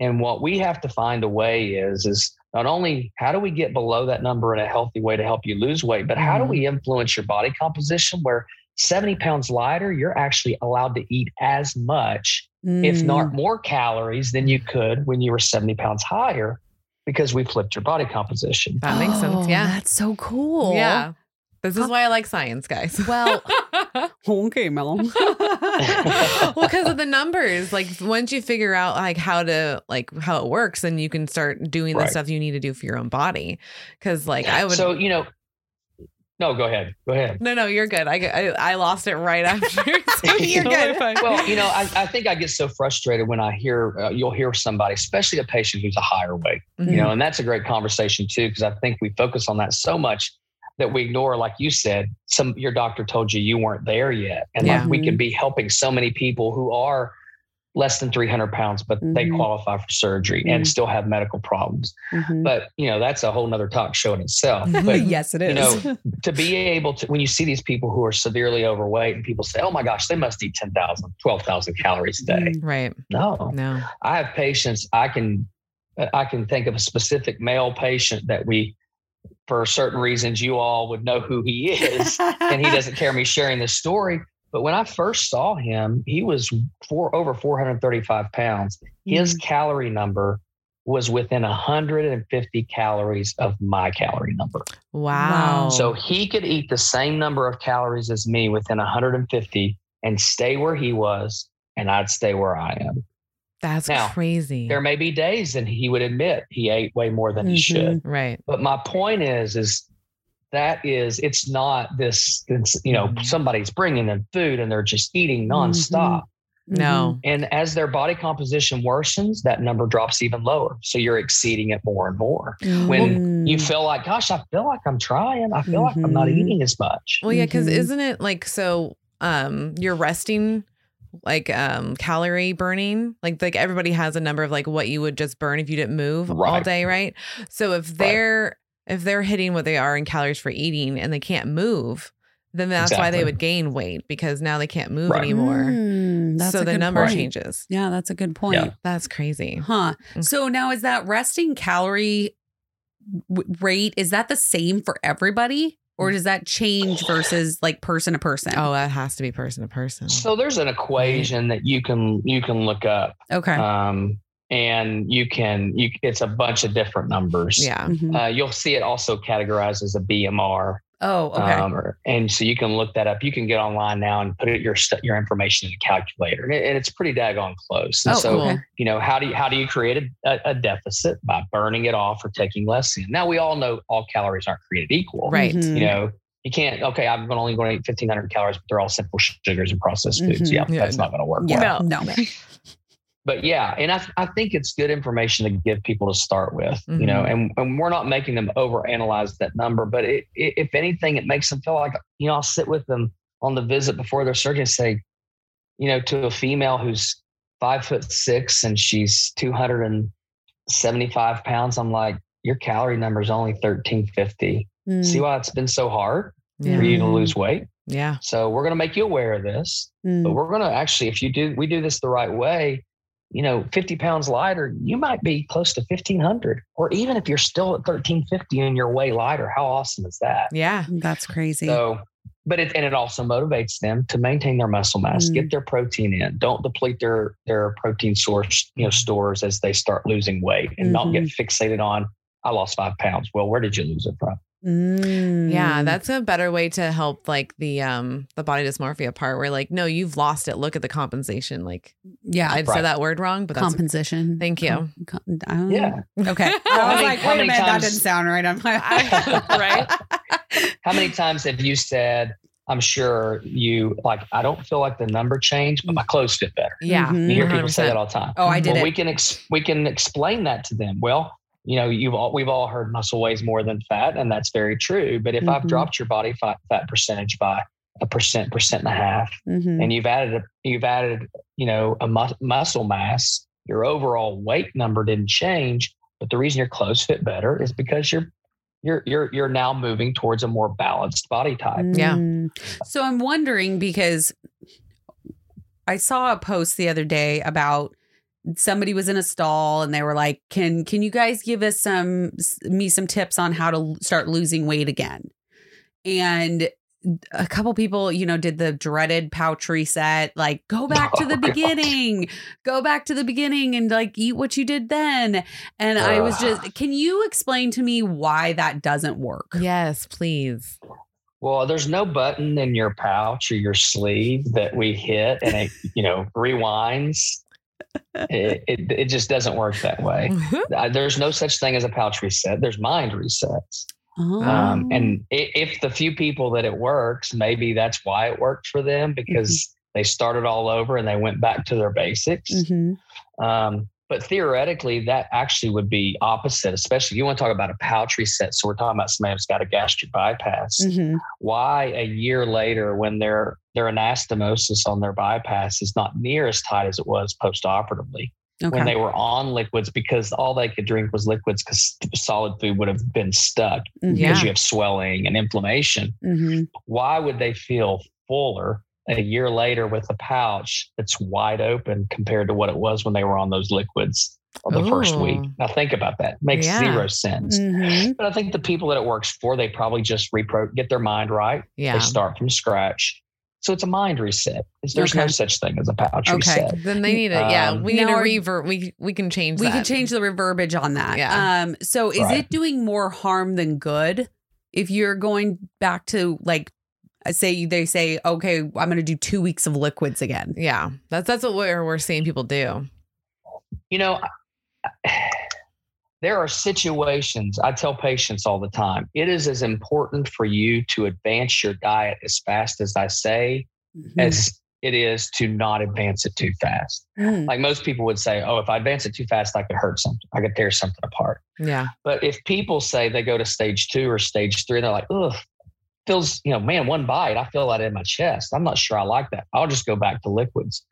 And what we have to find a way is is not only how do we get below that number in a healthy way to help you lose weight, but how do we influence your body composition where 70 pounds lighter, you're actually allowed to eat as much, if Mm. not more calories than you could when you were 70 pounds higher because we flipped your body composition. that makes sense. Oh, Yeah. That's so cool. Yeah. This is why I like science, guys. Well, (laughs) (laughs) okay, Melon. (laughs) well, because of the numbers. Like once you figure out like how to like how it works, then you can start doing the stuff you need to do for your own body. Because like I would. So, you know, no, go ahead. Go ahead. no, no, you're good. I, I I lost it right after. (laughs) so you're good. well, you know, I, I think I get so frustrated when I hear uh, you'll hear somebody, especially a patient who's a higher weight, Mhm. you know, and that's a great conversation too, because I think we focus on that so much that we ignore, like you said, some your doctor told you you weren't there yet, and Yeah. like we could be helping so many people who are less than 300 pounds, but they Mhm. qualify for surgery Mhm. and still have medical problems. Mhm. But you know, that's a whole nother talk show in itself. (laughs) But yes, it is you know, (laughs) to be able to, when you see these people who are severely overweight and people say, oh my gosh, they must eat 10,000, 12,000 calories a day. Right. No, No. I have patients, I can, I can think of a specific male patient that we, for certain reasons, you all would know who he is. and he doesn't care me sharing this story. But when I first saw him, he was four, over 435 pounds. His mm-hmm. calorie number was within 150 calories of my calorie number. Wow. Wow. So he could eat the same number of calories as me within 150 and stay where he was, and I'd stay where I am. That's now, crazy. There may be days and he would admit he ate way more than he Mhm. should. right. But my point is, is that is, it's not this, this you know, Mhm. somebody's bringing them food and they're just eating Mm-hmm. nonstop. No. And as their body composition worsens, that number drops even lower. So you're exceeding it more and more. When you feel like, gosh, I feel like I'm trying. I feel like I'm not Mhm. eating as much. Well, yeah, because Mhm. isn't it like so? Um, you're resting, like um, calorie burning. Like like everybody has a number of like what you would just burn if you didn't move all day, right? So if they're if they're hitting what they are in calories for eating and they can't move, then that's why they would gain weight because now they can't move Right. anymore. Mm, so the number point. changes. Yeah, that's a good point. Yeah. That's crazy. Huh. Mm. So now is that resting calorie w- rate is that the same for everybody or does that change versus like person to person? Oh, that has to be person to person. So there's an equation that you can you can look up, okay. um, and you can you it's a bunch of different numbers. yeah. Mhm. Uh, you'll see it also categorized as a BMR, oh, okay. um, or, and so you can look that up. You can get online now and put it, your st- your information in a calculator, and, it, and it's pretty daggone close. And oh, so okay. you know how do you how do you create a, a, a deficit by burning it off or taking less in? Now we all know all calories aren't created equal, Right. Mhm. You know. You can't. Okay, I'm only going to eat 1,500 calories, but they're all simple sugars and processed foods. Mhm. Yeah, Yeah, that's no. not going to work. Yeah. well No. (laughs) but yeah, and I, I think it's good information to give people to start with, you know, Mhm. and, and we're not making them overanalyze that number, but it, it, if anything, it makes them feel like, you know, I'll sit with them on the visit before their surgery and say, you know, to a female who's five foot six and she's 275 pounds, I'm like, your calorie number is only 1350. Mm, See why it's been so hard Yeah. for you to lose weight? Yeah. So we're going to make you aware of this, mm, but we're going to actually, if you do, we do this the right way, you know, 50 pounds lighter, you might be close to 1500. Or even if you're still at 1350 and you're way lighter, how awesome is that? Yeah. That's crazy. So, but it and it also motivates them to maintain their muscle mass, Mm. get their protein in, don't deplete their their protein source, you know, stores as they start losing weight, and not get Mm-hmm. fixated on. I lost five pounds. Well, where did you lose it from? Yeah, Mm. that's a better way to help like the um the body dysmorphia part where like no, you've lost it. Look at the compensation. Like yeah. I Right. said that word wrong, but that's Compensation. Thank you. Com- com- I don't- Yeah. Okay. (laughs) I was like, how wait a many minute, that didn't sound right. I'm like, (laughs) right? (laughs) How many times have you said, "I'm sure you like"? I don't feel like the number changed, but my clothes fit better. Yeah. Mhm. You hear people say 100%. that all the time. Oh, I did well, it. we can ex- we can explain that to them. Well, you know, you've all we've all heard muscle weighs more than fat, and that's very true. But if I've Mhm. dropped your body fat, fat percentage by a percent, percent and a half, Mhm. and you've added a, you've added you know a mus- muscle mass, your overall weight number didn't change. But the reason your clothes fit better is because you're you're you're you're now moving towards a more balanced body type. Yeah. Mm. So I'm wondering because I saw a post the other day about somebody was in a stall and they were like, "Can can you guys give us some me some tips on how to start losing weight again?" And a couple people, you know, did the dreaded pouch reset, like go (laughs) oh back to Oh, the God. beginning, go back to the beginning and like eat what you did then. And I was just, can you explain to me why that doesn't work? Yes, please. Well, there's no button in your pouch or your sleeve that we hit and it, you know, rewinds. It, it, it just doesn't work that way. Uh, There's no such thing as a pouch reset. There's mind resets. Oh. Um, and if the few people that it works, maybe that's why it worked for them because they started all over and they went back to their basics. Mhm. Um, but theoretically, that actually would be opposite, especially you want to talk about a pouch reset. So we're talking about somebody who's got a gastric bypass. Mhm. Why a year later, when their their anastomosis on their bypass is not near as tight as it was post-operatively Okay. when they were on liquids, because all they could drink was liquids because solid food would have been stuck Mhm. Yeah. because you have swelling and inflammation. Mhm. Why would they feel fuller a year later with a pouch that's wide open compared to what it was when they were on those liquids on the first week? Now think about that. Makes Yeah. zero sense. Mhm. But I think the people that it works for, they probably just repro- get their mind right. Yeah. They start from scratch. So it's a mind reset. There's no such thing as a pouch Okay. reset. Then they need it. yeah, Um, we need Now to are- We we can change We that. can change the reverbiage on that. Yeah. Um. So is Right. it doing more harm than good if you're going back to like, say they say, okay, I'm going to do two weeks of liquids again. Yeah. That's that's what we're we're seeing people do. You know, there are situations I tell patients all the time. It is as important for you to advance your diet as fast as I say Mm-hmm. as it is to not advance it too fast. Mm. Like most people would say, oh, if I advance it too fast, I could hurt something. I could tear something apart. Yeah. But if people say they go to stage two or stage three, they're like, ugh, feels, you know, man, one bite, I feel that in my chest. I'm not sure I like that. I'll just go back to liquids.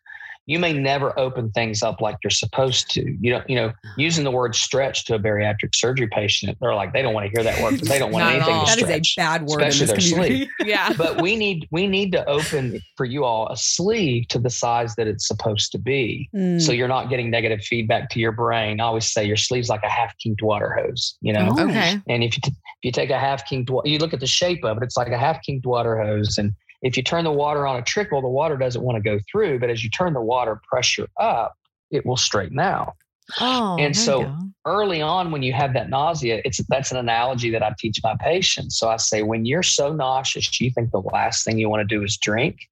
You may never open things up like you're supposed to. You don't, you know, using the word stretch to a bariatric surgery patient, they're like, they don't want to hear that word because they don't want anything all. to That is a stretch. bad word in especially this their community. (laughs) (laughs) Yeah. but we need we need to open for you all a sleeve to the size that it's supposed to be Mm. so you're not getting negative feedback to your brain. I always say your sleeve's like a half kinked water hose, you know. Oh. Okay. And if you t- if you take a half kinked, wa- you look at the shape of it, it's like a half kinked water hose. And if you turn the water on a trickle, the water doesn't want to go through. But as you turn the water pressure up, it will straighten out. Oh. And so- Early on, when you have that nausea, it's that's an analogy that I teach my patients. So I say, when you're so nauseous, you think the last thing you want to do is drink.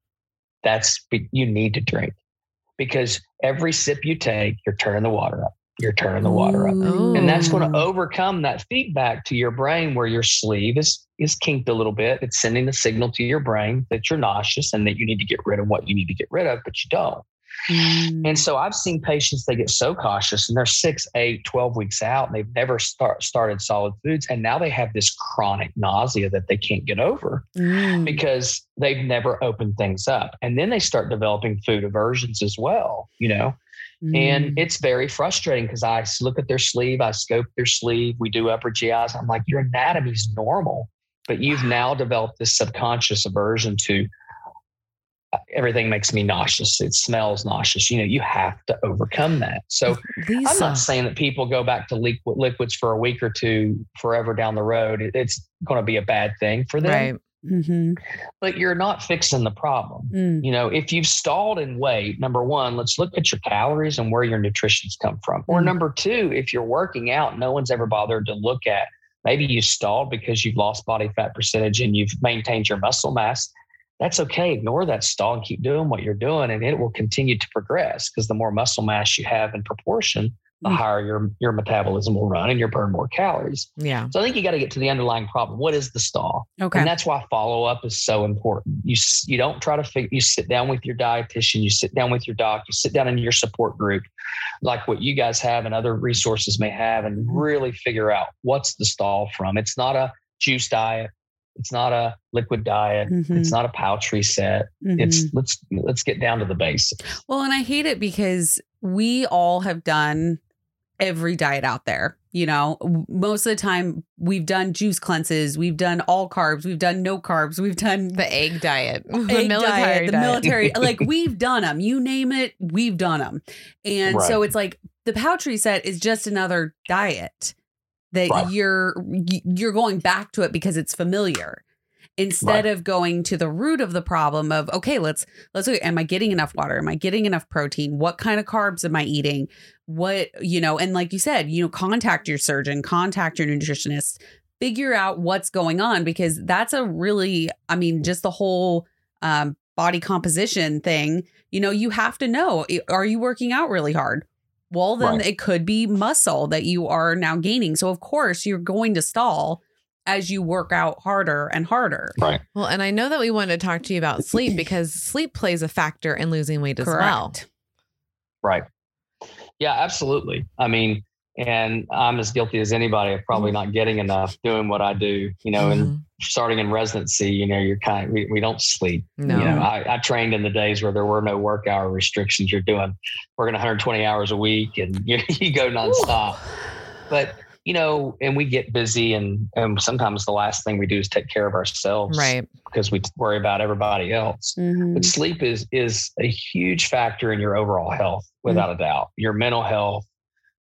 That's you need to drink because every sip you take, you're turning the water up. You're turning the water up. Ooh. and that's going to overcome that feedback to your brain where your sleeve is is kinked a little bit it's sending the signal to your brain that you're nauseous and that you need to get rid of what you need to get rid of but you don't Mm. and so i've seen patients they get so cautious and they're six eight 12 weeks out and they've never start, started solid foods and now they have this chronic nausea that they can't get over Mm. because they've never opened things up. And then they start developing food aversions as well, you know. Mm. And it's very frustrating because I look at their sleeve, I scope their sleeve, we do upper GIs. I'm like, your anatomy's normal, but you've now developed this subconscious aversion to uh, everything makes me nauseous. It smells nauseous. You know, you have to overcome that. So I'm not saying that people go back to liquid liquids for a week or two forever down the road. It's going to be a bad thing for them, Right. Mhm. but you're not fixing the problem. Mm. You know, if you've stalled in weight, number one, let's look at your calories and where your nutrition's come from. Or Mhm. number two, if you're working out, no one's ever bothered to look at maybe you stalled because you've lost body fat percentage and you've maintained your muscle mass. That's okay. Ignore that stall and keep doing what you're doing, and it will continue to progress because the more muscle mass you have in proportion, the Mm. higher your, your metabolism will run and you burn more calories. Yeah. So I think you got to get to the underlying problem. What is the stall? Okay. And that's why follow up is so important. You you don't try to figure. You sit down with your dietitian. You sit down with your doc. You sit down in your support group, like what you guys have and other resources may have, and really figure out what's the stall from. It's not a juice diet. It's not a liquid diet. Mhm. It's not a pouch reset. Mhm. It's let's let's get down to the basics. Well, and I hate it because we all have done every diet out there. You know, most of the time we've done juice cleanses, we've done all carbs, we've done no carbs, we've done The egg diet. (laughs) the egg military diet, the diet. military. (laughs) like we've done them. You name it, we've done them. And so it's like the pouch reset is just another diet that Right. you're you're going back to it because it's familiar instead of going to the root of the problem of okay let's let's look am i getting enough water? Am i getting enough protein? What kind of carbs am i eating? What you know and like you said you know contact your surgeon contact your nutritionist figure out what's going on because that's a really i mean just the whole um, body composition thing you know you have to know are you working out really hard? Well then Right. it could be muscle that you are now gaining. So of course you're going to stall as you work out harder and harder Right. Well, and I know that we wanted to talk to you about sleep (clears throat) because sleep plays a factor in losing weight as well. Right. Yeah, absolutely. I mean, and I'm as guilty as anybody of probably not getting enough doing what I do, you know, and Mhm. starting in residency, you know, you're kind of, we, we don't sleep. no. You know, I, I trained in the days where there were no work hour restrictions. You're doing, working 120 hours a week and you, (laughs) you go nonstop. But, you know, and we get busy and, and sometimes the last thing we do is take care of ourselves right. because we worry about everybody else. Mhm. But sleep is is a huge factor in your overall health, without a doubt. Your mental health.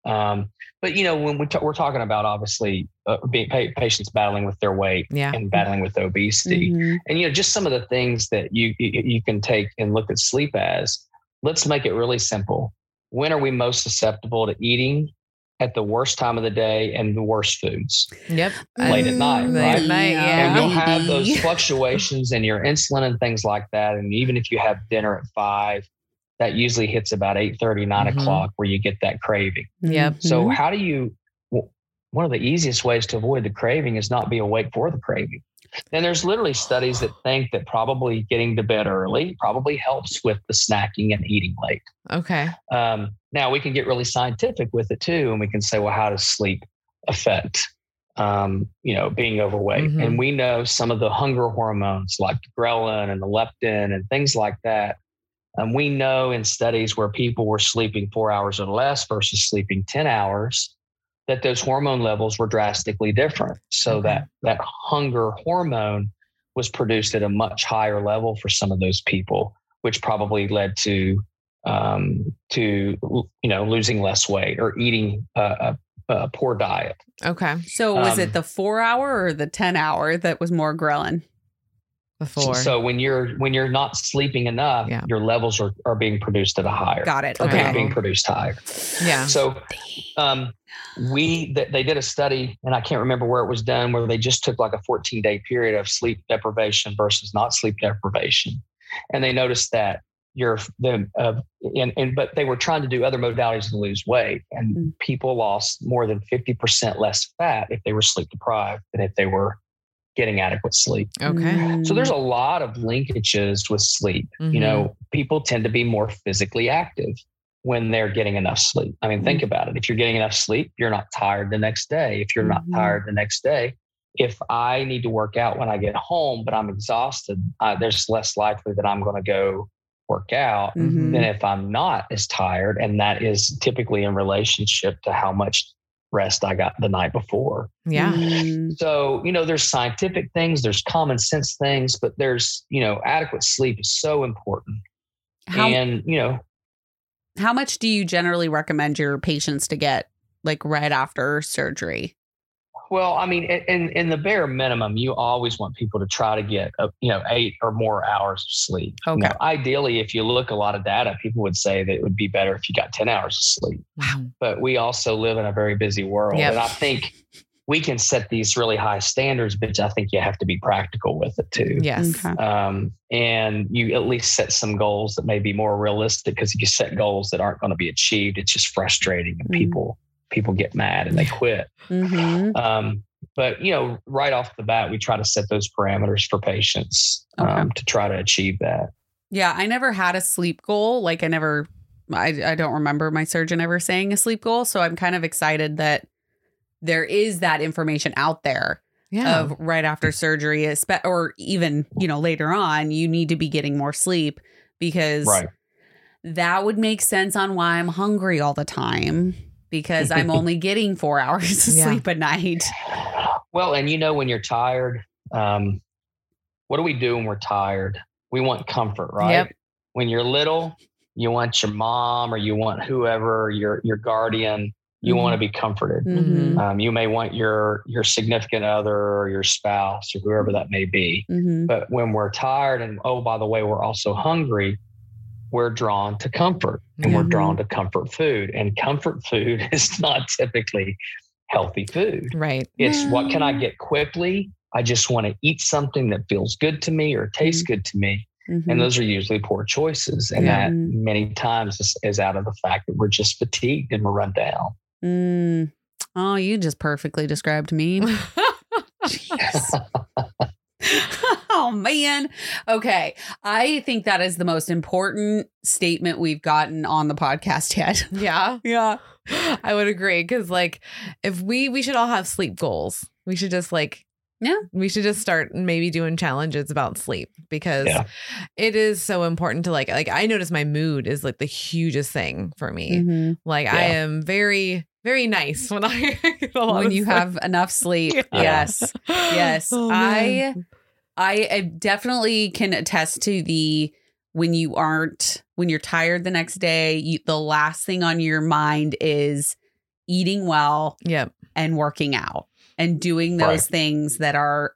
Um, but you know, when we ta- we're talking about obviously uh, being pa- patients battling with their weight Yeah. and battling with obesity, Mhm. and you know, just some of the things that you you you can take and look at sleep as. Let's make it really simple. When are we most susceptible to eating at the worst time of the day and the worst foods? Yep. Late at night, Late right? at night, yeah. and you'll have those fluctuations in your insulin and things like that. And even if you have dinner at five, that usually hits about 8 30, 9 Mhm. o'clock where you get that craving. Yep. So Mhm. how do you one of the easiest ways to avoid the craving is not be awake for the craving. And there's literally studies that think that probably getting to bed early probably helps with the snacking and eating late. Okay. Um, now we can get really scientific with it too, and we can say, well, how does sleep affect, um, you know, being overweight? Mhm. And we know some of the hunger hormones like ghrelin and the leptin and things like that. And we know in studies where people were sleeping four hours or less versus sleeping 10 hours, that those hormone levels were drastically different. So Okay. that that hunger hormone was produced at a much higher level for some of those people, which probably led to um, to you know losing less weight or eating a, a, a poor diet. Okay. So was Um, it the four hour or the 10 hour that was more ghrelin? Before. So when you're when you're not sleeping enough, Yeah. your levels are, are being produced at a higher. Got it. Okay. Being produced higher. yeah. So um, we th- they did a study, and I can't remember where it was done, where they just took like a 14 day period of sleep deprivation versus not sleep deprivation, and they noticed that your the uh, and, and but they were trying to do other modalities to lose weight, and Mm. people lost more than 50 percent less fat if they were sleep deprived than if they were getting adequate sleep. okay. So there's a lot of linkages with sleep. Mhm. You know, people tend to be more physically active when they're getting enough sleep. I mean, think about it. If you're getting enough sleep, you're not tired the next day. If you're not Mhm. tired the next day, if I need to work out when I get home, but I'm exhausted, uh, there's less likely that I'm going to go work out Mhm. than if I'm not as tired. And that is typically in relationship to how much rest I got the night before. Yeah. Mm. So, you know, there's scientific things, there's common sense things, but there's, you know, adequate sleep is so important. How and, you know, how much do you generally recommend your patients to get like right after surgery? Well, I mean, in, in in the bare minimum, you always want people to try to get, a, you know, eight or more hours of sleep. You Okay. know, ideally, if you look a lot of data, people would say that it would be better if you got 10 hours of sleep. Wow. But we also live in a very busy world. Yep. And I think we can set these really high standards, but I think you have to be practical with it too. Yes. Okay. um, and you at least set some goals that may be more realistic because if you set goals that aren't going to be achieved it's just frustrating and Mm. people people get mad and they quit. Mhm. um, but you know right off the bat we try to set those parameters for patients um, to try to achieve that. Yeah, I never had a sleep goal. Like I never I I don't remember my surgeon ever saying a sleep goal, so I'm kind of excited that there is that information out there Yeah. of right after surgery or even, you know, later on, you need to be getting more sleep because right. that would make sense on why I'm hungry all the time because I'm (laughs) only getting 4 hours of Yeah. sleep a night. well and you know when you're tired um, what do we do when we're tired we want comfort right Yep. when you're little you want your mom or you want whoever your your guardian you want to be comforted Mhm. Um, you may want your your significant other or your spouse or whoever that may be. Mhm. But when we're tired and oh, by the way, we're also hungry, we're drawn to comfort and we're Mhm. drawn to comfort food. And comfort food (laughs) is not typically healthy food. right. It's what can I get quickly? I just want to eat something that feels good to me or tastes good to me. Mhm. And those are usually poor choices. And Yeah. that many times is, is out of the fact that we're just fatigued and we're run down. Mm. Oh, you just perfectly described me. (laughs) (laughs) Jeez. oh man. Okay. I think that is the most important statement we've gotten on the podcast yet. (laughs) yeah. Yeah. I would agree because like if we we should all have sleep goals. We should just like Yeah. we should just start maybe doing challenges about sleep because Yeah. it is so important to like like I notice my mood is like the hugest thing for me. Mhm. Like I am very very nice when I (laughs) get a lot When of you sleep. have enough sleep. (laughs) Yeah. Yes. Yes. Oh, I man. I I definitely can attest to the when you aren't when you're tired the next day, you, the last thing on your mind is eating well Yep. and working out and doing those Right. things that are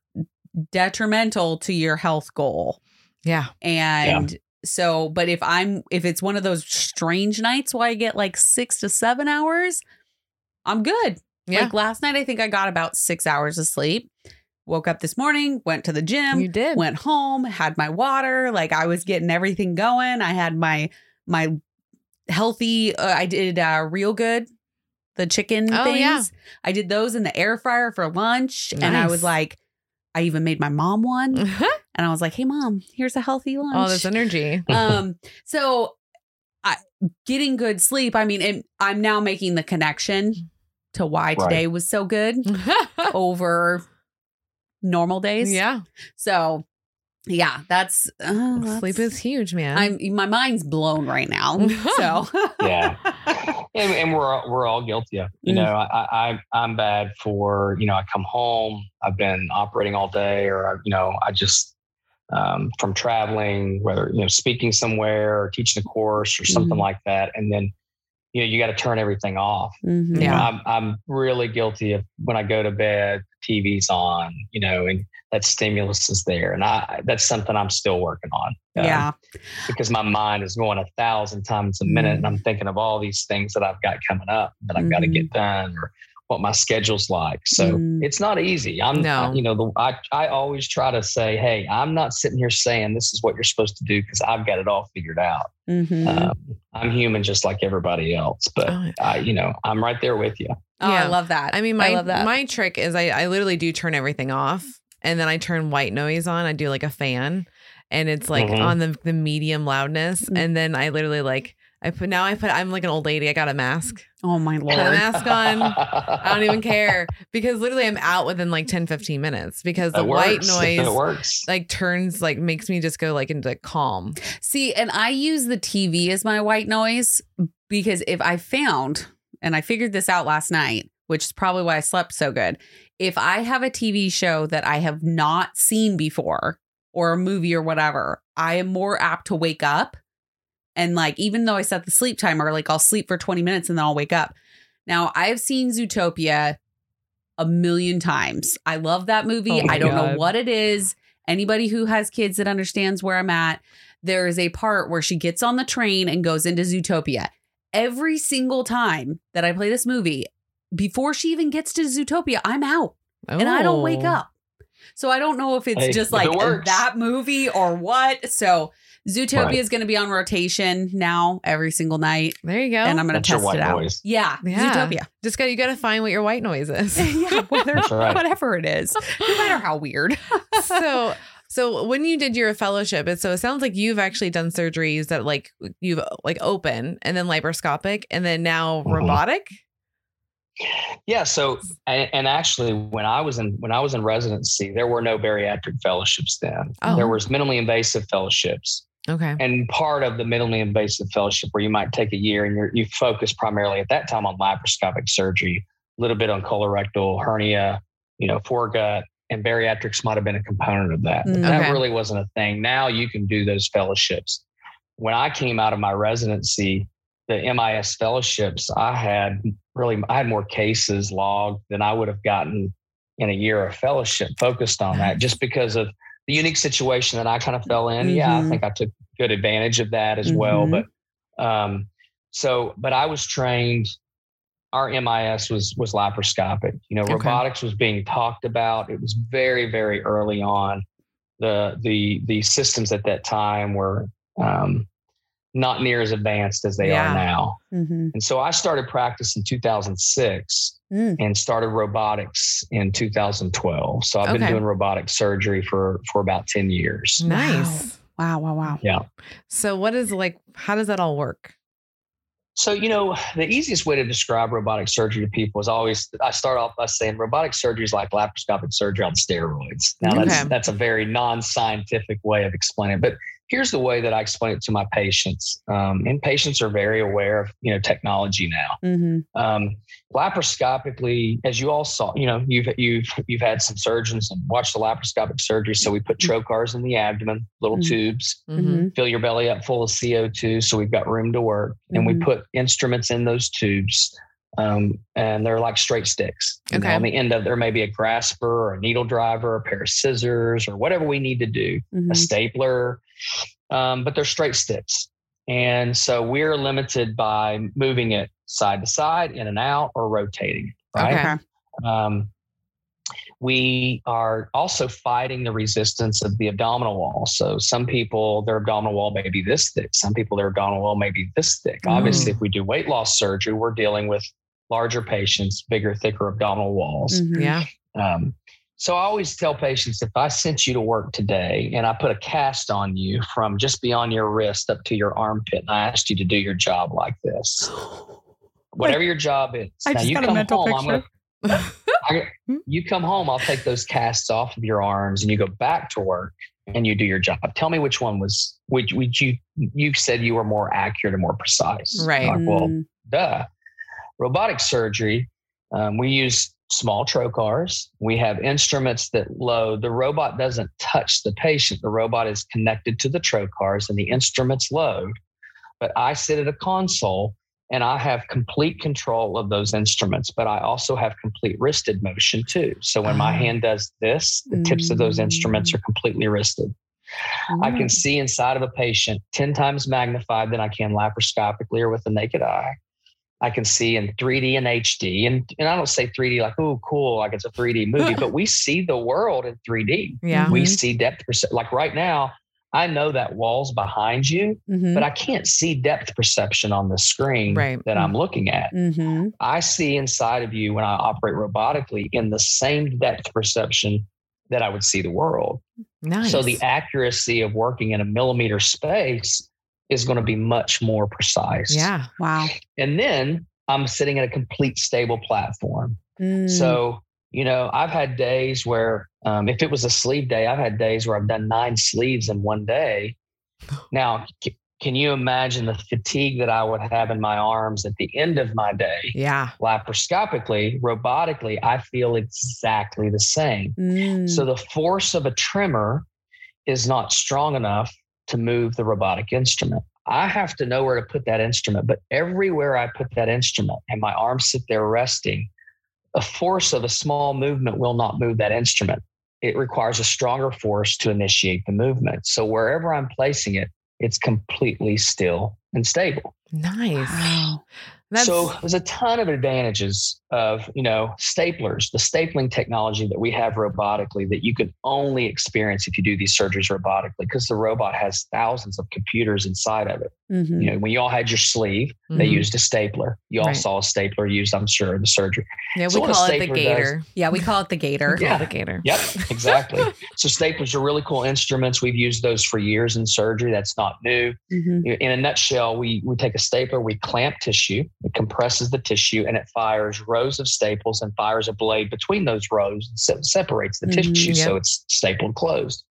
detrimental to your health goal. Yeah. And so, but if I'm, if it's one of those strange nights where I get like six to seven hours, I'm good. Yeah. Like last night, I think I got about six hours of sleep. Woke up this morning, went to the gym, you did. went home, had my water. Like I was getting everything going. I had my, my healthy, uh, I did uh, real good, the chicken Oh, things. yeah. I did those in the air fryer for lunch. And I was like, I even made my mom one. (laughs) And I was like, hey, mom, here's a healthy lunch. all this energy. (laughs) um, so I, getting good sleep, I mean, and I'm now making the connection to why Right. today was so good (laughs) over normal days. yeah. So, yeah, that's, uh, that's- Sleep is huge, man. I'm my mind's blown right now. (laughs) So Yeah. (laughs) and, and we're all- we're all guilty of. it. You Mm. know, I, I I'm bad for you know I come home, I've been operating all day, or I, you know I just um, from traveling, whether you know speaking somewhere or teaching a course or something Mhm. like that, and then you know you got to turn everything off. Mhm. You know, Yeah. I'm I'm really guilty of when I go to bed, TV's on, you know, and that stimulus is there, and I that's something I'm still working on. Um, yeah. because my mind is going a thousand times a minute and I'm thinking of all these things that I've got coming up that I've got to get done or what my schedule's like. So Mm. it's not easy. I'm, No. you know, the, I, I always try to say, Hey, I'm not sitting here saying this is what you're supposed to do because I've got it all figured out. Mhm. Um, I'm human just like everybody else, but Oh, I, you know, I'm right there with you. oh, I love that. I mean, my love that. my trick is I I literally do turn everything off, and then I turn white noise on. I do like a fan, and it's like Mhm. on the the medium loudness, Mm. and then I literally like I put now I put I'm like an old lady. I got a mask. Oh my lord. Put a mask on. I don't even (laughs) care because literally I'm out within like 10, 15 minutes because the It white works. (laughs) noise It works. like turns like makes me just go like into calm. See, and I use the TV as my white noise because if I found, and I figured this out last night, which is probably why I slept so good. If I have a TV show that I have not seen before or a movie or whatever, I am more apt to wake up. And like, even though I set the sleep timer, like I'll sleep for 20 minutes and then I'll wake up. Now, I've seen Zootopia a million times. I love that movie. Oh I don't know what it is. Anybody who has kids that understands where I'm at, there is a part where she gets on the train and goes into Zootopia. Every single time that I play this movie, before she even gets to Zootopia, I'm out and I don't wake Oh. up. So I don't know if it's Hey, just like it that movie or what. So Zootopia Right. is going to be on rotation now every single night, There you go. and I'm going to test white it out. noise. Yeah, Yeah. Zootopia. just got you got to find what your white noise is. (laughs) yeah, (laughs) whether, That's right. whatever it is, no matter how weird. (laughs) so so when you did your fellowship it so it sounds like you've actually done surgeries that like you've like open and then laparoscopic and then now Mhm. robotic Yeah. So, and, and actually, when I was in when I was in residency, there were no bariatric fellowships then. Oh. There was minimally invasive fellowships, okay and part of the minimally invasive fellowship, where you might take a year and you're, you focus primarily at that time on laparoscopic surgery, a little bit on colorectal hernia, you know, foregut, and bariatrics might have been a component of that. Mm. that really wasn't a thing. Now you can do those fellowships. When I came out of my residency, the MIS fellowships, I had really I had more cases logged than I would have gotten in a year of fellowship focused on that, just because of the unique situation that I kind of fell in. Yeah, I Mhm. think I took good advantage of that as well. Mhm. But um, so, but I was trained. Our MIS was was laparoscopic. You know, Okay. robotics was being talked about. It was very very early on. The the the systems at that time were um, not near as advanced as they Yeah. are now. Mm-hmm. And so I started practice in 2006 Mm. and started robotics in 2012. So I've Okay. been doing robotic surgery for for about 10 years. nice Wow, wow, wow. Yeah. so what is like how does that all work So, you know, the easiest way to describe robotic surgery to people is always I start off by saying robotic surgery is like laparoscopic surgery on steroids. Now that's that's a very non-scientific way of explaining it. But here's the way that I explain it to my patients. Um, and patients are very aware of, you know, technology now. Mm-hmm. um, laparoscopically, as you all saw, you know, you've you've you've had some surgeons and watched the laparoscopic surgery. So we put trocars in the abdomen, little Mhm. tubes, Mhm. fill your belly up full of CO2, so we've got room to work, and we Mhm. put instruments in those tubes. Um, and they're like straight sticks. You know, Okay. on the end of there may be a grasper or a needle driver, a pair of scissors, or whatever we need to do Mm-hmm. a stapler, um, but they're straight sticks. And so we're limited by moving it side to side, in and out, or rotating it. Right. Okay. Um, we are also fighting the resistance of the abdominal wall. So some people, their abdominal wall may be this thick. Some people, their abdominal wall may be this thick. Obviously, if we do weight loss surgery, we're dealing with larger patients, bigger, thicker abdominal walls. Mhm. yeah Um, so I always tell patients if I sent you to work today and I put a cast on you from just beyond your wrist up to your armpit and I asked you to do your job like this, (gasps) whatever your job is. I just got a mental I'm gonna- (laughs) I- you come home, I'll take those casts off of your arms and you go back to work and you do your job. Tell me which one was which which you you said you were more accurate and more precise. Right. Like, well, Mm. duh. Robotic surgery, um, we use small trocars. We have instruments that load. The robot doesn't touch the patient. The robot is connected to the trocars and the instruments load. But I sit at a console and I have complete control of those instruments, but I also have complete wristed motion too. So when my Ah. hand does this, the tips of those instruments Mm. are completely wristed. I can see inside of a patient 10 times magnified than I can laparoscopically or with the naked eye. I can see in 3D and HD. And, and I don't say 3D like, oh, cool, like it's a 3D movie, (laughs) but we see the world in 3D. yeah We Mhm. see depth. Like right now, I know that wall's behind you, Mhm. but I can't see depth perception on the screen Right. that I'm looking at. Mhm. I see inside of you when I operate robotically in the same depth perception that I would see the world. nice So the accuracy of working in a millimeter space is going to be much more precise. Yeah. Wow. And then I'm sitting at a complete stable platform. Mm. So, you know, I've had days where, um, if it was a sleeve day, I've had days where I've done nine sleeves in one day. (sighs) Now, c- can you imagine the fatigue that I would have in my arms at the end of my day? Yeah. Laparoscopically, robotically, I feel exactly the same. Mm. So the force of a tremor is not strong enough to move the robotic instrument. I have to know where to put that instrument, but everywhere I put that instrument and my arms sit there resting, a force of a small movement will not move that instrument. It requires a stronger force to initiate the movement. So wherever I'm placing it, it's completely still and stable. Nice. Wow. That's, so there's a ton of advantages of you know staplers the stapling technology that we have robotically that you can only experience if you do these surgeries robotically because the robot has thousands of computers inside of it Mhm. you know when you all had your sleeve they Mhm. used a stapler you all Right. saw a stapler used i'm sure in the surgery yeah, so we call it the stapler does- gator. Yeah, we call it the gator. (laughs) Yeah. the gator. Yep, exactly. (laughs) so staplers are really cool instruments. We've used those for years in surgery. That's not new. Mhm. In a nutshell, we we take a stapler, we clamp tissue, it compresses the tissue, and it fires rows of staples and fires a blade between those rows and se- separates the Mhm, tissue so it's stapled closed.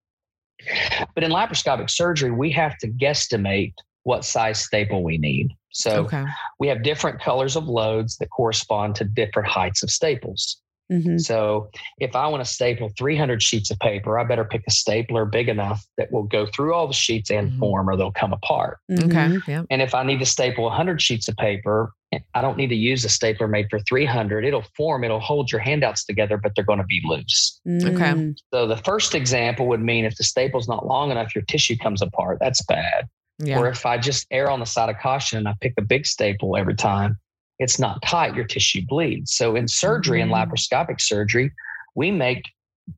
But in laparoscopic surgery, we have to guesstimate what size staple we need. So Okay. we have different colors of loads that correspond to different heights of staples. Mhm. So if I want to staple 300 sheets of paper, I better pick a stapler big enough that will go through all the sheets and Mhm. form or they'll come apart. Mhm. Okay. Yeah. And if I need to staple 100 sheets of paper, I don't need to use a stapler made for 300. It'll form, it'll hold your handouts together, but they're going to be loose. Okay. Mm. So the first example would mean if the staple's not long enough, your tissue comes apart. That's bad. Yeah. Or if I just err on the side of caution and I pick a big staple every time, it's not tight, your tissue bleeds. So in surgery and Mhm. laparoscopic surgery, we make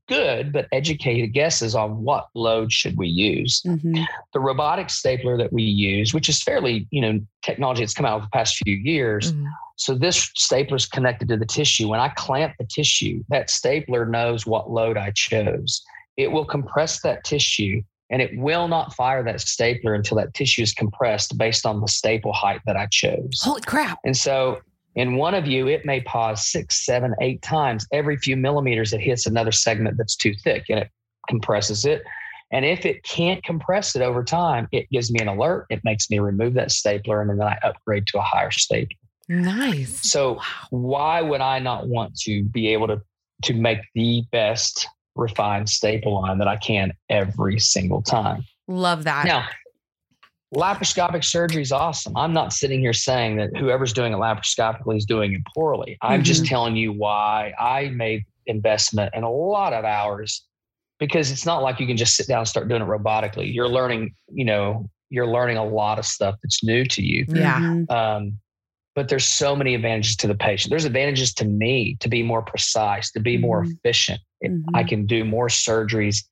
good but educated guesses on what load should we use. Mhm. The robotic stapler that we use, which is fairly, you know, technology that's come out over the past few years. Mhm. So this stapler is connected to the tissue. When I clamp the tissue, that stapler knows what load I chose. It will compress that tissue and it will not fire that stapler until that tissue is compressed based on the staple height that I chose. Holy crap. And so in one of you, it may pause six, seven, eight times. Every few millimeters, it hits another segment that's too thick and it compresses it. And if it can't compress it over time, it gives me an alert. It makes me remove that stapler and then I upgrade to a higher stapler. Nice. So why would I not want to be able to to make the best refined staple line that I can every single time? Love that. Now, laparoscopic surgery is awesome. I'm not sitting here saying that whoever's doing it laparoscopically is doing it poorly. I'm just telling you why I made investment in a lot of hours because it's not like you can just sit down and start doing it robotically. You're learning, you know, you're learning a lot of stuff that's new to you. Yeah. Mhm. Um, but there's so many advantages to the patient. There's advantages to me to be more precise, to be more Mhm. efficient. If Mhm. I can do more surgeries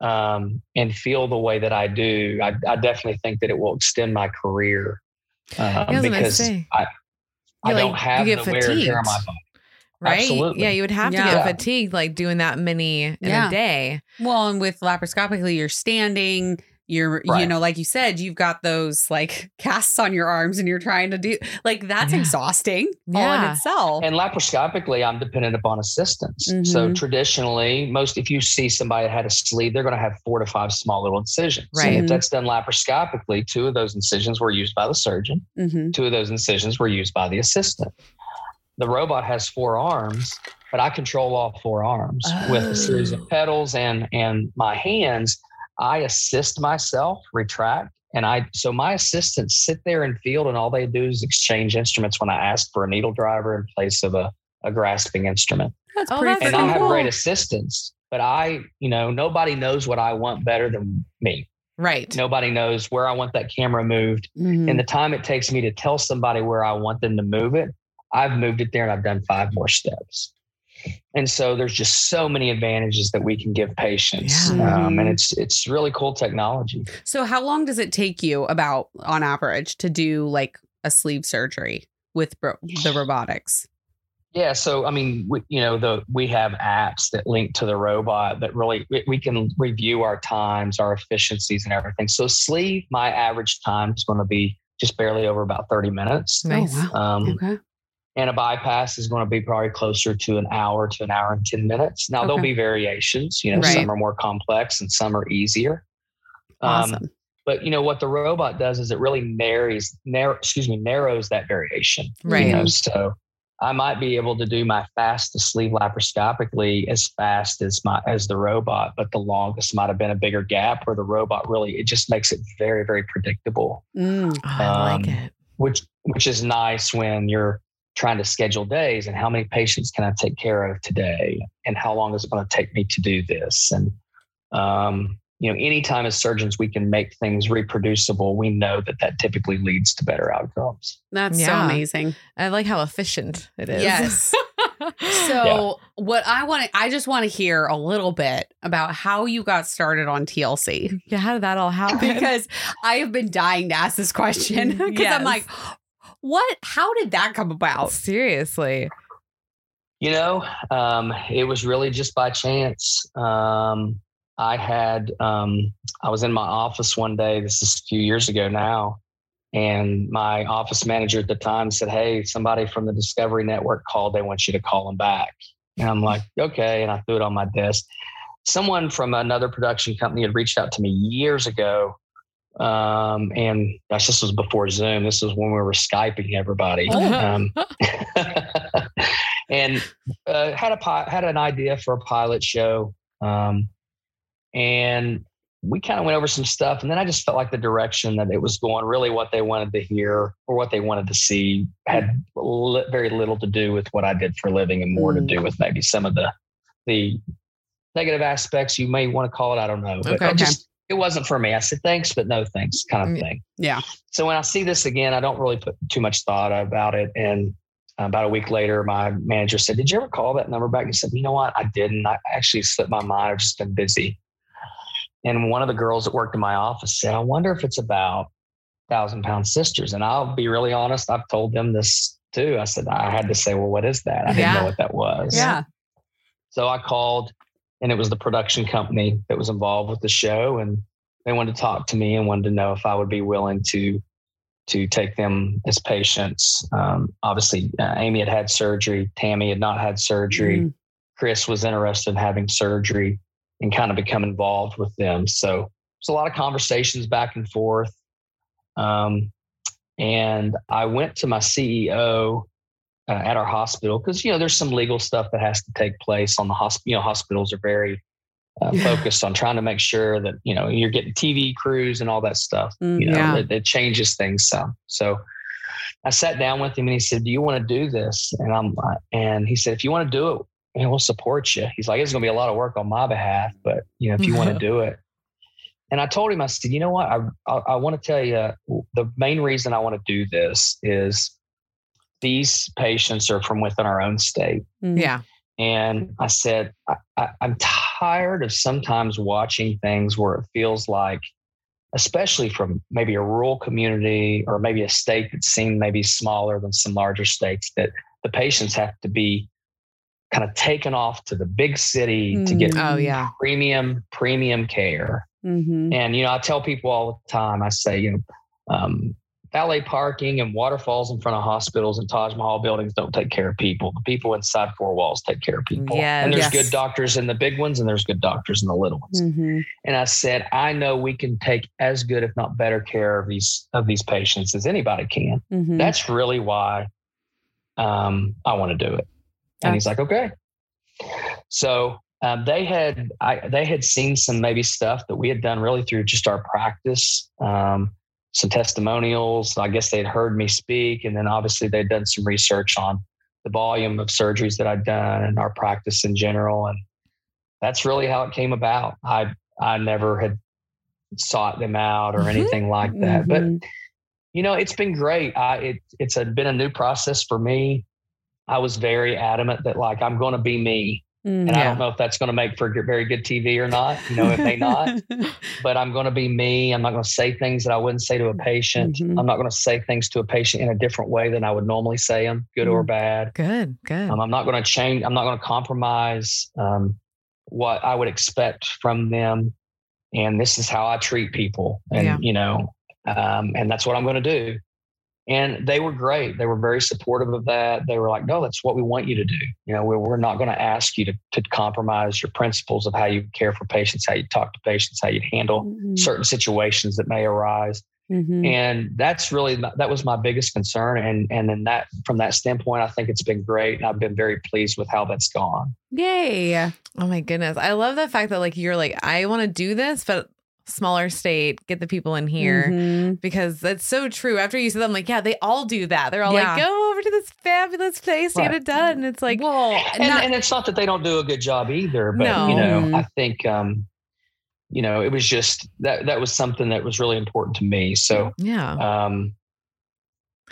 um, and feel the way that I do. I, I definitely think that it will extend my career um, I because say. I, I Yeah, don't have you the get wear and tear on my fatigued. body. right? Absolutely. Yeah, you would have to get fatigued like doing that many in Yeah. a day. Well, and with laparoscopically, you're standing, you're, you know, like you said, you've got those like (laughs) casts on your arms and you're trying to do like that's Yeah. exhausting all in itself. And laparoscopically, I'm dependent upon assistance. So Mhm. traditionally, most if you see somebody that had a sleeve, they're going to have four to five small little incisions. Right. And if that's done laparoscopically, two of those incisions were used by the surgeon. Mhm. Two of those incisions were used by the assistant. The robot has four arms, but I control all four arms with a series Oh. of pedals and and my hands. I assist myself, retract, and I so my assistants sit there in field, and all they do is exchange instruments when I ask for a needle driver in place of a, a grasping instrument. That's Oh, pretty that's And freaking I have cool. great assistants, but I, you know, nobody knows what I want better than me. Right. Nobody knows where I want that camera moved Mhm. and the time it takes me to tell somebody where I want them to move it, I've moved it there and I've done five more steps. And so there's just so many advantages that we can give patients, Yeah. um, and it's it's really cool technology. So how long does it take you about on average to do like a sleeve surgery with bro- the robotics? Yeah, so I mean, we, you know, the we have apps that link to the robot that really we, we can review our times, our efficiencies, and everything. So sleeve, my average time is going to be just barely over about thirty minutes. Nice. Oh. Um, Okay. And a bypass is going to be probably closer to an hour to an hour and 10 minutes. Now, there'll be variations. You know, Right. some are more complex and some are easier. Um, Awesome. but you know what the robot does is it really narrows, narrow, excuse me, narrows that variation. Right. You know, so I might be able to do my fastest sleeve laparoscopically as fast as my as the robot, but the longest might have been a bigger gap where the robot really it just makes it very very predictable Mm. Oh, I like Um, it. which which is nice when you're trying to schedule days and how many patients can I take care of today and how long is it going to take me to do this and um, you know anytime as surgeons we can make things reproducible we know that that typically leads to better outcomes That's so amazing. I like how efficient it is. Yes. (laughs) So what I want to, I just want to hear a little bit about how you got started on TLC yeah, how did that all happen? because I have been dying to ask this question (laughs) because Yes. I'm like, what? How did that come about? seriously. you know um, it was really just by chance um, i had um, i was in my office one day this is a few years ago now and my office manager at the time said hey somebody from the discovery network called they want you to call them back and i'm like okay and i threw it on my desk someone from another production company had reached out to me years ago um, and gosh this was before zoom this was when we were skyping everybody Oh. um, (laughs) (laughs) and uh, had a had an idea for a pilot show, um, and we kind of went over some stuff. And then I just felt like the direction that it was going, really what they wanted to hear or what they wanted to see, had li- very little to do with what I did for a living, and more Mm. to do with maybe some of the the negative aspects you may want to call it. I don't know, but Okay. I just it wasn't for me. I said thanks, but no thanks, kind of Mm. thing. Yeah. So when I see this again, I don't really put too much thought about it. And about a week later, my manager said, "Did you ever call that number back?" And I said, "You know what? I didn't. I actually slipped my mind. I've just been busy." And one of the girls that worked in my office said, "I wonder if it's about thousand pound sisters." And I'll be really honest. I've told them this too. I said I had to say, "Well, what is that?" I didn't Yeah. know what that was. Yeah. So I called, and it was the production company that was involved with the show, and they wanted to talk to me and wanted to know if I would be willing to to take them as patients. Um, obviously, uh, Amy had had surgery. Tammy had not had surgery. Mm. Chris was interested in having surgery and kind of become involved with them. So there's a lot of conversations back and forth. Um, and I went to my CEO uh, at our hospital because you know there's some legal stuff that has to take place on the hospital. You know, hospitals are very uh, Yeah. focused on trying to make sure that you know you're getting TV crews and all that stuff. Mm, you know, yeah. it, it changes things some. So I sat down with him and he said, "Do you want to do this?" And I'm like- and he said, "If you want to do it, know, we'll support you." He's like, "It's going to be a lot of work on my behalf, but you know, if you want to (laughs) do it." And I told him, I said, "You know what? I I, I want to tell you the main reason I want to do this is these patients are from within our own state." Mm. Yeah. And I said, I, I, I'm tired of sometimes watching things where it feels like, especially from maybe a rural community or maybe a state that seemed maybe smaller than some larger states, that the patients have to be kind of taken off to the big city to get Mm. Oh yeah. premium, premium care. Mhm. And, you know, I tell people all the time, I say, you know, um, valet parking and waterfalls in front of hospitals and Taj Mahal buildings don't take care of people. The people inside four walls take care of people. Yes. And there's Yes. good doctors in the big ones and there's good doctors in the little ones. Mhm. And I said, I know we can take as good, if not better, care of these of these patients as anybody can. Mhm. That's really why um, I want to do it. And he's like, okay. So um, they had I, they had seen some maybe stuff that we had done really through just our practice, um, some testimonials. I guess they'd heard me speak, and then obviously they'd done some research on the volume of surgeries that I'd done and our practice in general, and that's really how it came about. I I never had sought them out or Mhm. anything like that, but Mhm. you know, it's been great. I, it, it's a, been a new process for me. I was very adamant that like I'm going to be me. Mm, And I don't know if that's going to make for very good TV or not. You know, it may not. (laughs) But I'm going to be me. I'm not going to say things that I wouldn't say to a patient. Mhm. I'm not going to say things to a patient in a different way than I would normally say them, good or bad. Good, good. Um, I'm not going to change. I'm not going to compromise um, what I would expect from them. And this is how I treat people. And, Yeah. you know, um, and that's what I'm going to do. And they were great. They were very supportive of that. They were like, no, that's what we want you to do. You know, we're, we're not going to ask you to, to compromise your principles of how you care for patients, how you talk to patients, how you handle Mhm. certain situations that may arise Mhm. and that's really that was my biggest concern and and then that from that standpoint i think it's been great and i've been very pleased with how that's gone Yay. Oh my goodness. I love the fact that like you're like, I want to do this, but smaller state, get the people in here. Mhm. Because that's so true. After you said that, I'm like, yeah, they all do that. They're all Yeah. like, go over to this fabulous place to get it done. And it's like, well, and, not- and it's not that they don't do a good job either but No. you know Mhm. i think um you know it was just that that was something that was really important to me so yeah. um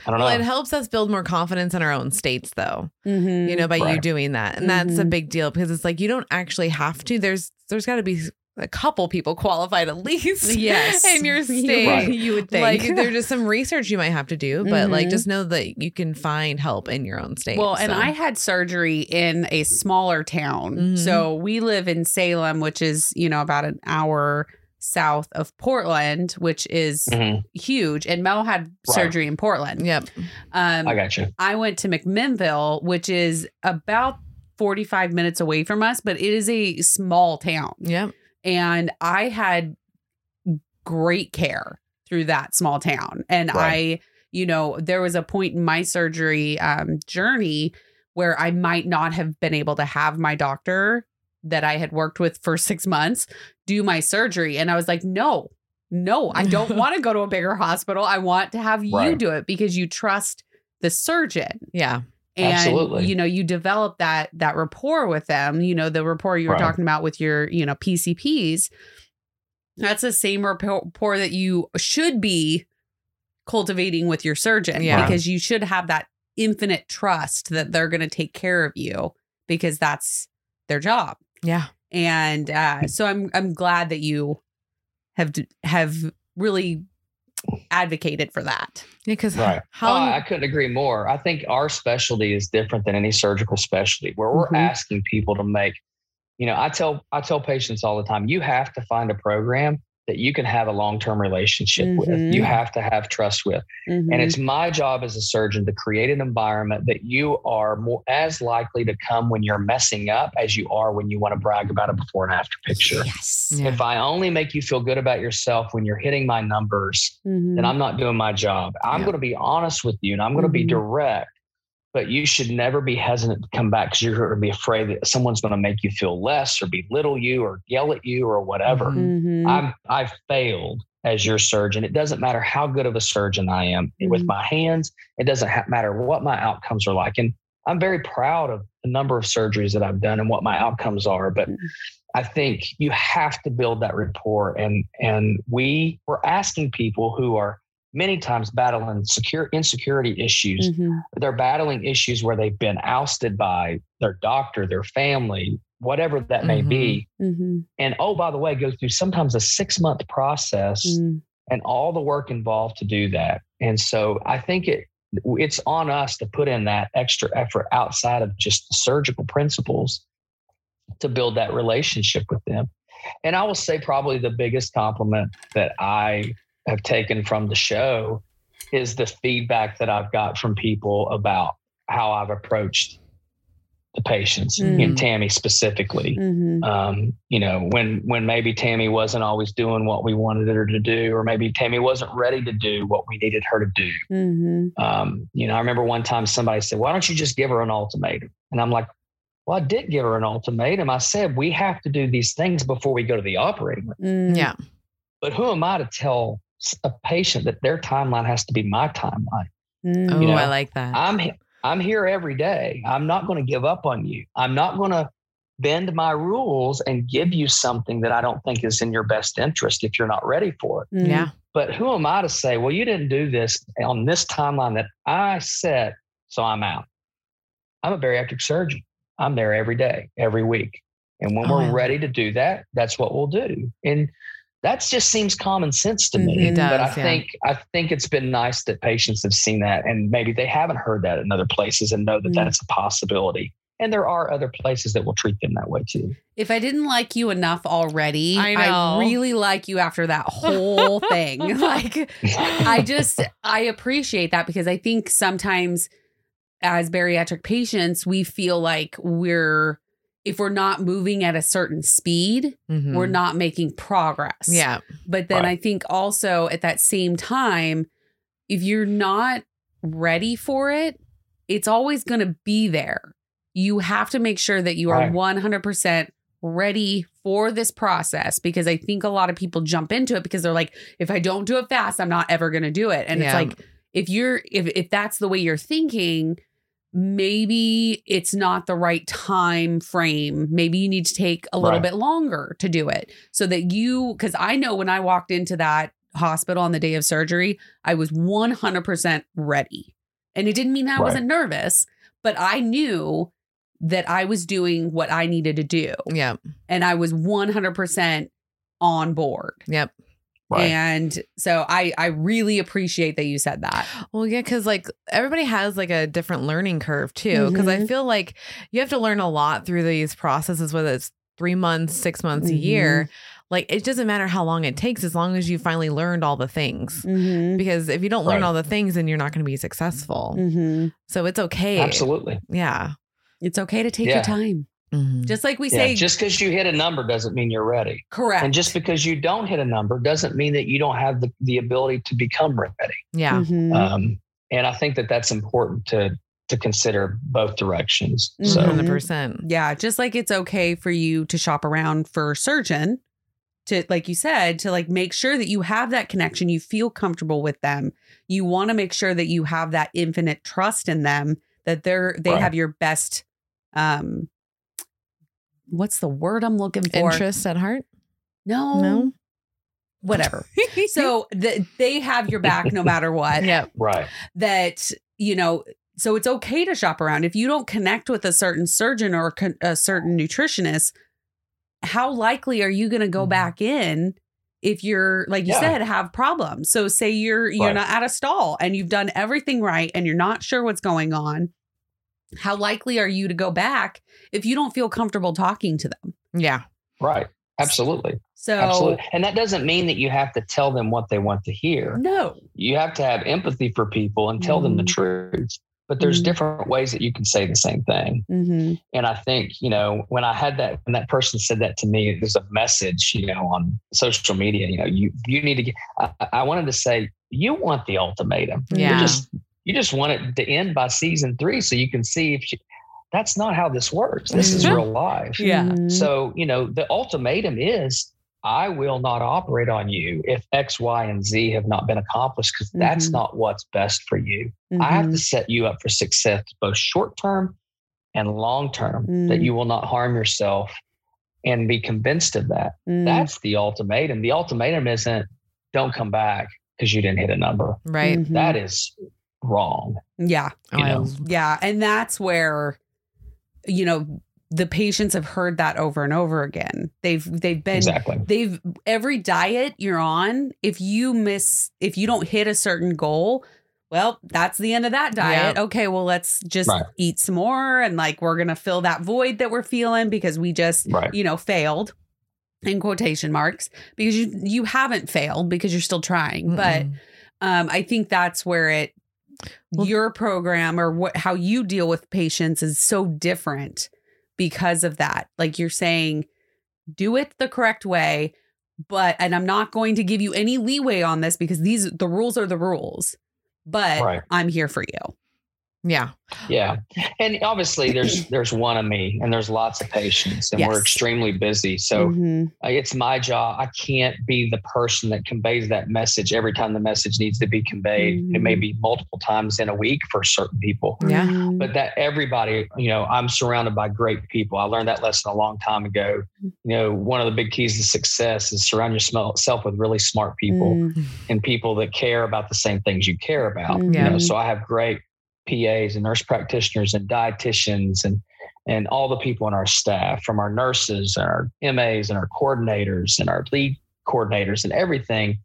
i don't Well, know it helps us build more confidence in our own states, though. Mhm. You know, by you doing that, and that's a Mhm. big deal because it's like you don't actually have to. There's there's got to be a couple people qualified at least. (laughs) yes, in your state. Right. You would think. Like there's (laughs) just some research you might have to do, but like Mhm. just know that you can find help in your own state. Well, and. I had surgery in a smaller town. Mhm. So we live in Salem, which is, you know, about an hour south of Portland, which is Mhm. huge. And Mel had Right. surgery in Portland. Yep. Um, i got you I went to McMinnville, which is about 45 minutes away from us, but it is a small town. Yep. And I had great care through that small town. And Right. I, you know, there was a point in my surgery um, journey where I might not have been able to have my doctor that I had worked with for (laughs) six months do my surgery. And I was like, no, no, I don't (laughs) want to go to a bigger hospital. I want to have you Right. do it because you trust the surgeon Yeah. And Absolutely. you know you develop that that rapport with them you know the rapport you were Right. talking about with your you know pcps that's the same rapport rapport that you should be cultivating with your surgeon Yeah. because you should have that infinite trust that they're going to take care of you because that's their job Yeah. and uh, so i'm i'm glad that you have have really advocated for that Because Right. how long? I couldn't agree more. I think our specialty is different than any surgical specialty where we're Mhm. asking people to make, you know, I tell I tell patients all the time, you have to find a program that you can have a long-term relationship Mhm. with. You have to have trust with. Mhm. And it's my job as a surgeon to create an environment that you are more as likely to come when you're messing up as you are when you want to brag about a before and after picture. yes Yeah. If I only make you feel good about yourself when you're hitting my numbers, Mhm. then I'm not doing my job. I'm Yeah. going to be honest with you and I'm going to be Mhm. direct, but you should never be hesitant to come back because you're going to be afraid that someone's going to make you feel less or belittle you or yell at you or whatever. Mhm. Mhm. I'm, I've failed as your surgeon. It doesn't matter how good of a surgeon I am with Mhm. my hands. It doesn't ha- matter what my outcomes are like. And I'm very proud of the number of surgeries that I've done and what my outcomes are. But Mhm. I think you have to build that rapport. And and we we're asking people who are many times battling secure insecurity issues. Mhm. They're battling issues where they've been ousted by their doctor, their family, whatever that may be. Mhm. And oh, by the way, go through sometimes a six month process Mhm. and all the work involved to do that. And so I think it it's on us to put in that extra effort outside of just the surgical principles to build that relationship with them. And I will say probably the biggest compliment that I have taken from the show is the feedback that I've got from people about how I've approached the patients Mhm. and Tammy specifically Mhm. um, you know, when when maybe Tammy wasn't always doing what we wanted her to do, or maybe Tammy wasn't ready to do what we needed her to do. Mhm. Um, you know, I remember one time somebody said, "Why don't you just give her an ultimatum?" And I'm like, "Well, I did give her an ultimatum. I said we have to do these things before we go to the operating room. Mhm. Yeah. But who am I to tell s- a patient that their timeline has to be my timeline? Oh, You know, I like that. I'm I'm here every day. I'm not going to give up on you. I'm not going to bend my rules and give you something that I don't think is in your best interest if you're not ready for it. Mhm. yeah. But who am I to say, well, you didn't do this on this timeline that I set, so I'm out. I'm a bariatric surgeon. I'm there every day, every week. And when Oh, we're yeah. ready to do that, that's what we'll do. And that just seems common sense to me. Mhm. It but I yeah. think I think it's been nice that patients have seen that, and maybe they haven't heard that in other places and know that Mm. that's a possibility. And there are other places that will treat them that way too. If I didn't like you enough already, I I, really like you after that whole (laughs) thing. (laughs) Like I just I appreciate that because I think sometimes as bariatric patients, we feel like we're if we're not moving at a certain speed, Mhm. we're not making progress. Yeah. But then Right. I think also at that same time, if you're not ready for it, it's always going to be there. You have to make sure that you are Right. 100% ready for this process because I think a lot of people jump into it because they're like, if I don't do it fast, I'm not ever going to do it. And Yeah. it's like, if you're, if, if that's the way you're thinking, maybe it's not the right time frame. Maybe you need to take a little Right. bit longer to do it so that you, because I know when I walked into that hospital on the day of surgery, I was 100% ready. And it didn't mean I Right. wasn't nervous, but I knew that I was doing what I needed to do. Yep. And I was 100% on board. Yep. Right. And so I I really appreciate that you said that. Well, yeah, because like everybody has like a different learning curve too. Because I Mhm. feel like you have to learn a lot through these processes, whether it's three months, six months, a year. Like it doesn't matter how long it takes, as long as you finally learned all the things. Mm-hmm. Because if you don't learn Right. all the things, then you're not going to be successful. Mm-hmm. So it's okay. Absolutely. Yeah. It's okay to take Yeah. your time. Mhm. Just like we Yeah, say, just because you hit a number doesn't mean you're ready. correct. And just because you don't hit a number doesn't mean that you don't have the, the ability to become ready. yeah. Mhm. Um, and I think that that's important to to consider both directions. So Mhm. 100%. yeah, just like it's okay for you to shop around for a surgeon to like you said to like make sure that you have that connection, you feel comfortable with them. You want to make sure that you have that infinite trust in them that they're they Right. have your best um what's the word I'm looking for? Interest at heart? No. No. Whatever. (laughs) so that they have your back no matter what. (laughs) Yeah. right. that you know so it's okay to shop around if you don't connect with a certain surgeon or a certain nutritionist how likely are you going to go Mhm. back in if you're like you Yeah. said have problems so say you're you're Right. not at a stall and you've done everything right and you're not sure what's going on how likely are you to go back if you don't feel comfortable talking to them Yeah. Right. Absolutely. so Absolutely. And that doesn't mean that you have to tell them what they want to hear. no You have to have empathy for people and tell them the Mhm. truth. But there's Mhm. different ways that you can say the same thing. mm-hmm. And I think, you know, when I had that, when that person said that to me, there's a message, you know, on social media, you know, you, you need to get, I, I wanted to say, you want the ultimatum. Yeah. You just, you just want it to end by season three so you can see if you, that's not how this works. This is Mhm. real life. Yeah. Mhm. So, you know, the ultimatum is I will not operate on you if X, Y, and Z have not been accomplished because that's Mhm. not what's best for you. I have to set you up for success, both short term and long term, that Mm. you will not harm yourself and be convinced of that. Mhm. That's the ultimatum. The ultimatum isn't don't come back because you didn't hit a number. Right. That is wrong. yeah I- Yeah. And that's where, you know, the patients have heard that over and over again. They've they've been exactly. they've every diet you're on, if you miss if you don't hit a certain goal, well, that's the end of that diet. Okay, well, let's just Right. eat some more and like we're gonna fill that void that we're feeling because we just, Right. you know, failed in quotation marks because you you haven't failed because you're still trying. But Mm-mm. um, I think that's where it Well- your program or what how you deal with patients is so different because of that. Like you're saying, do it the correct way, but and I'm not going to give you any leeway on this because these the rules are the rules. But Right. I'm here for you. Yeah. Yeah. And obviously there's (clears throat) there's one of me and there's lots of patients and we're extremely busy. So Mhm. uh, it's my job. I can't be the person that conveys that message every time the message needs to be conveyed. It may Mhm. be multiple times in a week for certain people. Yeah. Mhm. But that everybody, you know, I'm surrounded by great people. I learned that lesson a long time ago. You know, one of the big keys to success is surround yourself with really smart people Mm. and people that care about the same things you care about. Yeah. You know, so I have great PAs and nurse practitioners and dietitians and and all the people in our staff, from our nurses and our MAs and our coordinators and our lead coordinators and everything,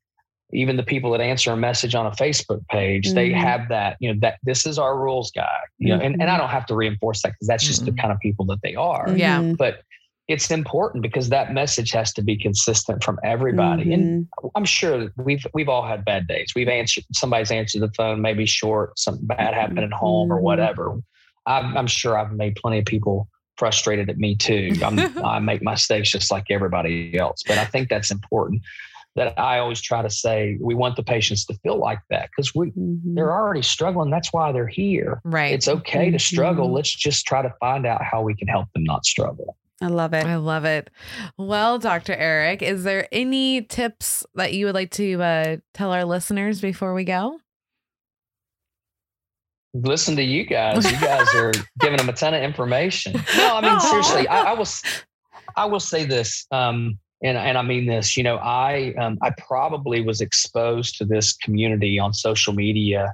even the people that answer a message on a Facebook page, mm-hmm. they have that, you know, that this is our rules guy, you know, and, and I mm-hmm. don't have to reinforce that because that's just mm-hmm. the kind of people that they are. Yeah. But it's important because that message has to be consistent from everybody. Mm-hmm. And I'm sure we've we've all had bad days. We've answered somebody's answered the phone, maybe short, something bad happened at home or mm-hmm. whatever. I'm, I'm sure I've made plenty of people frustrated at me too. (laughs) i make mistakes just like everybody else, but I think that's important. That I always try to say we want the patients to feel like that because we mm-hmm. they're already struggling. That's why they're here. Right. It's okay mm-hmm. to struggle. Let's just try to find out how we can help them not struggle. I love it. I love it. Well, Dr. Eric, is there any tips that you would like to uh, tell our listeners before we go? Listen to you guys. You guys are (laughs) giving them a ton of information. No, I mean seriously. I, I will. I will say this, um, and and I mean this. You know, I um, I probably was exposed to this community on social media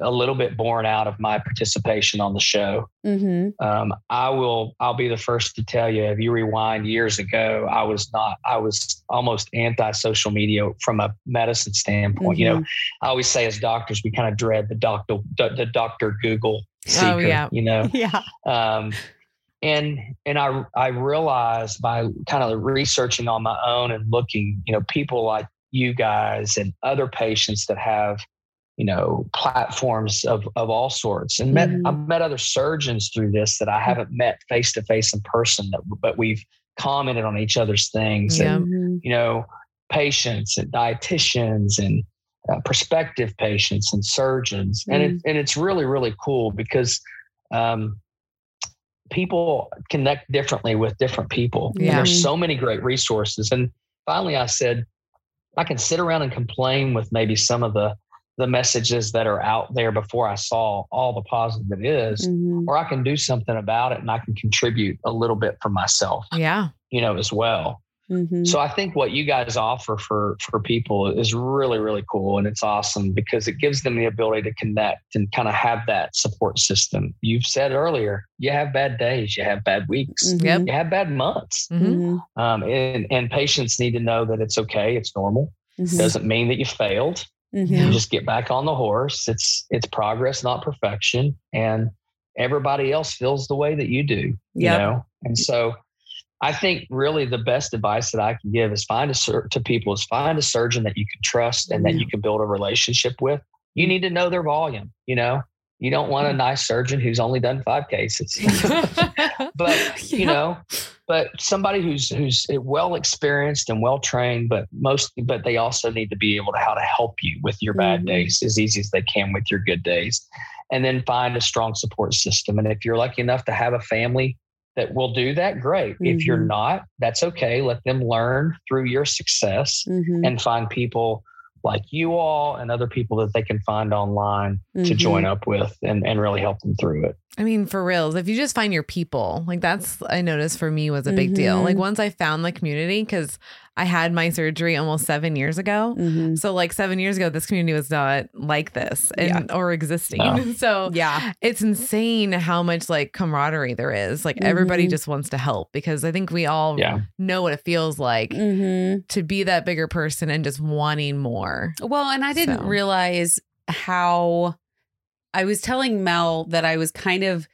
a little bit born out of my participation on the show. Mm-hmm. Um, I will. I'll be the first to tell you. If you rewind years ago, I was not. I was almost anti-social media from a medicine standpoint. Mm-hmm. You know, mm-hmm. I always say as doctors, we kind of dread the doctor, the doctor Google seeker. Oh, yeah. You know. (laughs) yeah. Um, and and I I realized by kind of researching on my own and looking, you know, people like you guys and other patients that have you know platforms of of all sorts and met mm-hmm. I've met other surgeons through this that I haven't met face to face in person that but we've commented on each other's things yeah. and mm-hmm. you know patients and dietitians and uh, prospective patients and surgeons mm-hmm. and it, mm-hmm. and it's really really cool because um, people connect differently with different people yeah. and there's so many great resources and finally I said I can sit around and complain with maybe some of the the messages that are out there before I saw all the positive it is, mm-hmm. or I can do something about it and I can contribute a little bit for myself. Yeah. You know, as well. Mm-hmm. So I think what you guys offer for for people is really really cool and it's awesome because it gives them the ability to connect and kind of have that support system. You've said earlier, you have bad days, you have bad weeks, mm-hmm. you have bad months, mm-hmm. um, and and patients need to know that it's okay, it's normal. Mm-hmm. Doesn't mean that you failed. Mm-hmm. You just get back on the horse. It's it's progress, not perfection. And everybody else feels the way that you do. Yep. You know? And so I think really the best advice that I can give is find a sur- to people is find a surgeon that you can trust and that you can build a relationship with. You need to know their volume, you know. You don't want a nice surgeon who's only done five cases. (laughs) but, you know, but somebody who's who's well experienced and well trained, but most but they also need to be able to how to help you with your bad mm-hmm. days as easy as they can with your good days. And then find a strong support system. And if you're lucky enough to have a family that will do that, great. Mm-hmm. If you're mm-hmm. not, that's okay. Let them learn through your success mm-hmm. and find people like you all and other people that they can find online mm-hmm. to join up with and, and really help them through it. I mean, for reals, if you just find your people, like that's, I noticed for me was a big mm-hmm. deal. Like mm-hmm. once I found the community, because I had my surgery almost seven years ago. Mm-hmm. So, like seven years ago, this community was not like this and, yeah. or existing. Oh. (laughs) So, yeah, it's insane how much like camaraderie there is. Like everybody mm-hmm. just wants to help because I think we all yeah. know what it feels like mm-hmm. to be that bigger person and just wanting more. Well, and I didn't so. realize how I was telling Mel that I was kind of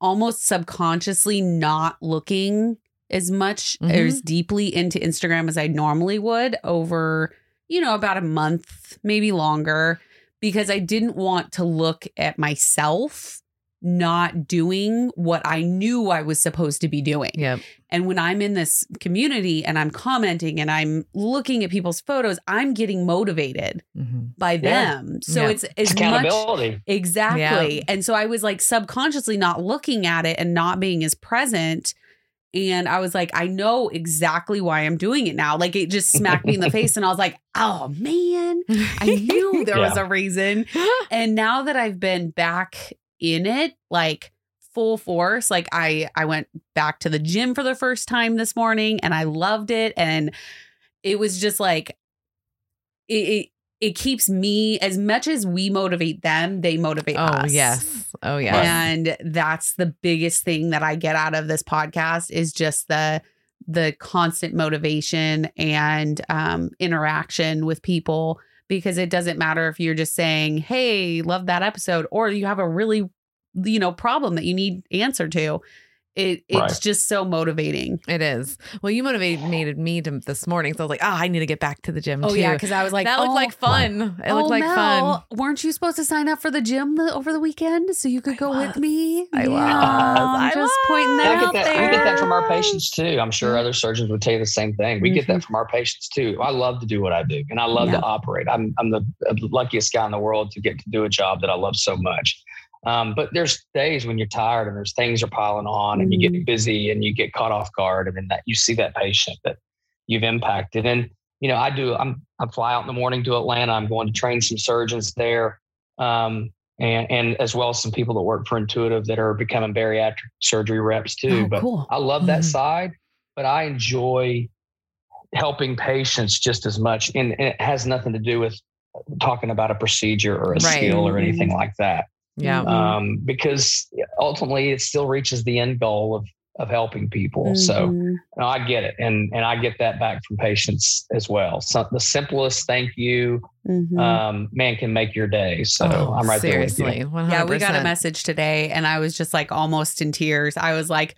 almost subconsciously not looking as much mm-hmm. or as deeply into Instagram as I normally would over, you know, about a month, maybe longer, because I didn't want to look at myself not doing what I knew I was supposed to be doing. Yep. And when I'm in this community and I'm commenting and I'm looking at people's photos, I'm getting motivated mm-hmm. by them. Yeah. So yeah. it's as accountability. Much, exactly. Yeah. And so I was like subconsciously not looking at it and not being as present. And I was like, I know exactly why I'm doing it now. Like it just smacked me in the (laughs) face. And I was like, oh man, I knew (laughs) there was a reason. (laughs) And now that I've been back in it like full force like i i went back to the gym for the first time this morning and i loved it and it was just like it, it it keeps me as much as we motivate them, they motivate Oh us. Oh yes. Oh yes. And that's the biggest thing that I get out of this podcast is just the the constant motivation and um, interaction with people because it doesn't matter if you're just saying, "Hey, love that episode," or you have a really you know problem that you need answer to. It it's Right. just so motivating. It is. Well, you motivated me to this morning, so I was like, "Oh, I need to get back to the gym Oh too." yeah, because I was like, that looked oh, like fun. It oh, looked like Mel, fun. Weren't you supposed to sign up for the gym the, over the weekend so you could I go was. with me? I was. I'm I just pointing that I out get that, there. we get that from our patients too. I'm sure other surgeons would tell you the same thing. We get that mm-hmm. from our patients too. I love to do what I do and I love Yeah. to operate. I'm, I'm the uh, luckiest guy in the world to get to do a job that I love so much. Um, but there's days when you're tired and there's things are piling on and you get busy and you get caught off guard and then that you see that patient that you've impacted. And, you know, I do, I'm, I fly out in the morning to Atlanta. I'm going to train some surgeons there. Um, and, and as well as some people that work for Intuitive that are becoming bariatric surgery reps too. Oh, but cool. I love that Mhm. side, but I enjoy helping patients just as much. And, and it has nothing to do with talking about a procedure or a Right. skill or anything like that. Yeah. Mhm. Um, because ultimately it still reaches the end goal of, of helping people. So Mhm. no, I get it. And, and I get that back from patients as well. So the simplest thank you, Mhm. um, man can make your day. So Oh, I'm right seriously, there with you. yeah, we got a message today, and I was just like almost in tears. I was like,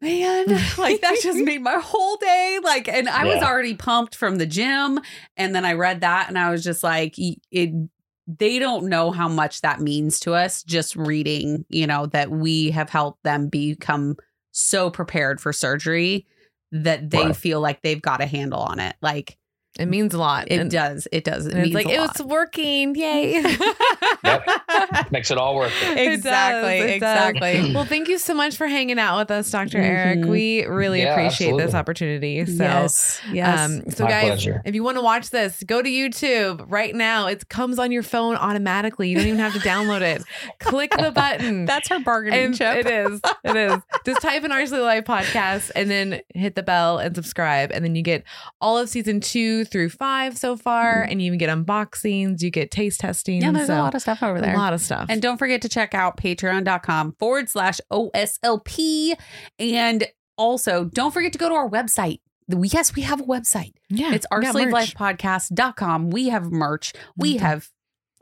man, (laughs) like that just made my whole day. Like, and I was already pumped from the gym, and then I read that, and I was just like, it. They don't know how much that means to us. Just reading, you know, that we have helped them become so prepared for surgery that they feel like they've got a handle on it. Like It means a lot. it and, does. It does. It it's means like a it lot. was working. Yay. (laughs) Yep. Makes it all worth it. It Exactly, does, it does. exactly. (laughs) Well, thank you so much for hanging out with us, Dr. Eric. Mhm. We really Yeah, appreciate this opportunity. So, yes, yes. Um, so My guys, pleasure. if you want to watch this, go to YouTube right now. It comes on your phone automatically. You don't even have to download it. Click the button. (laughs) That's her bargaining and chip. it is. It is. Just type in Our Sleeved Life podcast and then hit the bell and subscribe. And then you get all of season two through five so far. And you even get unboxings, you get taste testing. Yeah, there's so a lot of stuff over there. A lot of stuff. And don't forget to check out patreon.com forward slash OSLP. And also, don't forget to go to our website. Yes, we have a website. yeah, It's we got merch. oursleevedlifepodcast.com. We have merch. We Mhm. have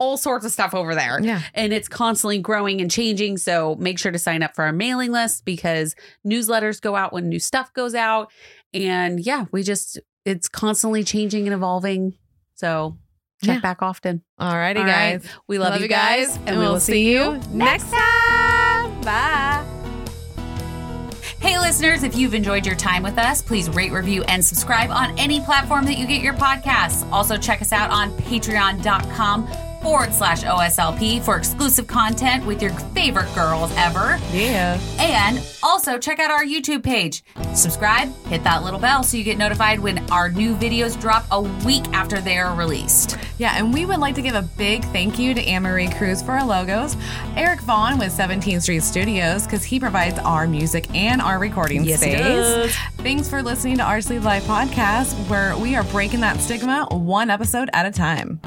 all sorts of stuff over there. Yeah. And it's constantly growing and changing. So make sure to sign up for our mailing list because newsletters go out when new stuff goes out. And yeah, we just, it's constantly changing and evolving. So check Yeah. back often. Alrighty, All right. guys. We love, you guys, and, we'll see you next time. Bye. Hey, listeners, if you've enjoyed your time with us, please rate, review, and subscribe on any platform that you get your podcasts. Also, check us out on patreon.com forward slash OSLP for exclusive content with your favorite girls ever. Yeah. And also check out our YouTube page. Subscribe, hit that little bell so you get notified when our new videos drop a week after they are released. Yeah, and we would like to give a big thank you to Anne Marie Cruz for our logos, Eric Vaughn with 17th Street Studios because he provides our music and our recording Yes, he space. does. Thanks for listening to our Sleeved Life podcast, where we are breaking that stigma one episode at a time.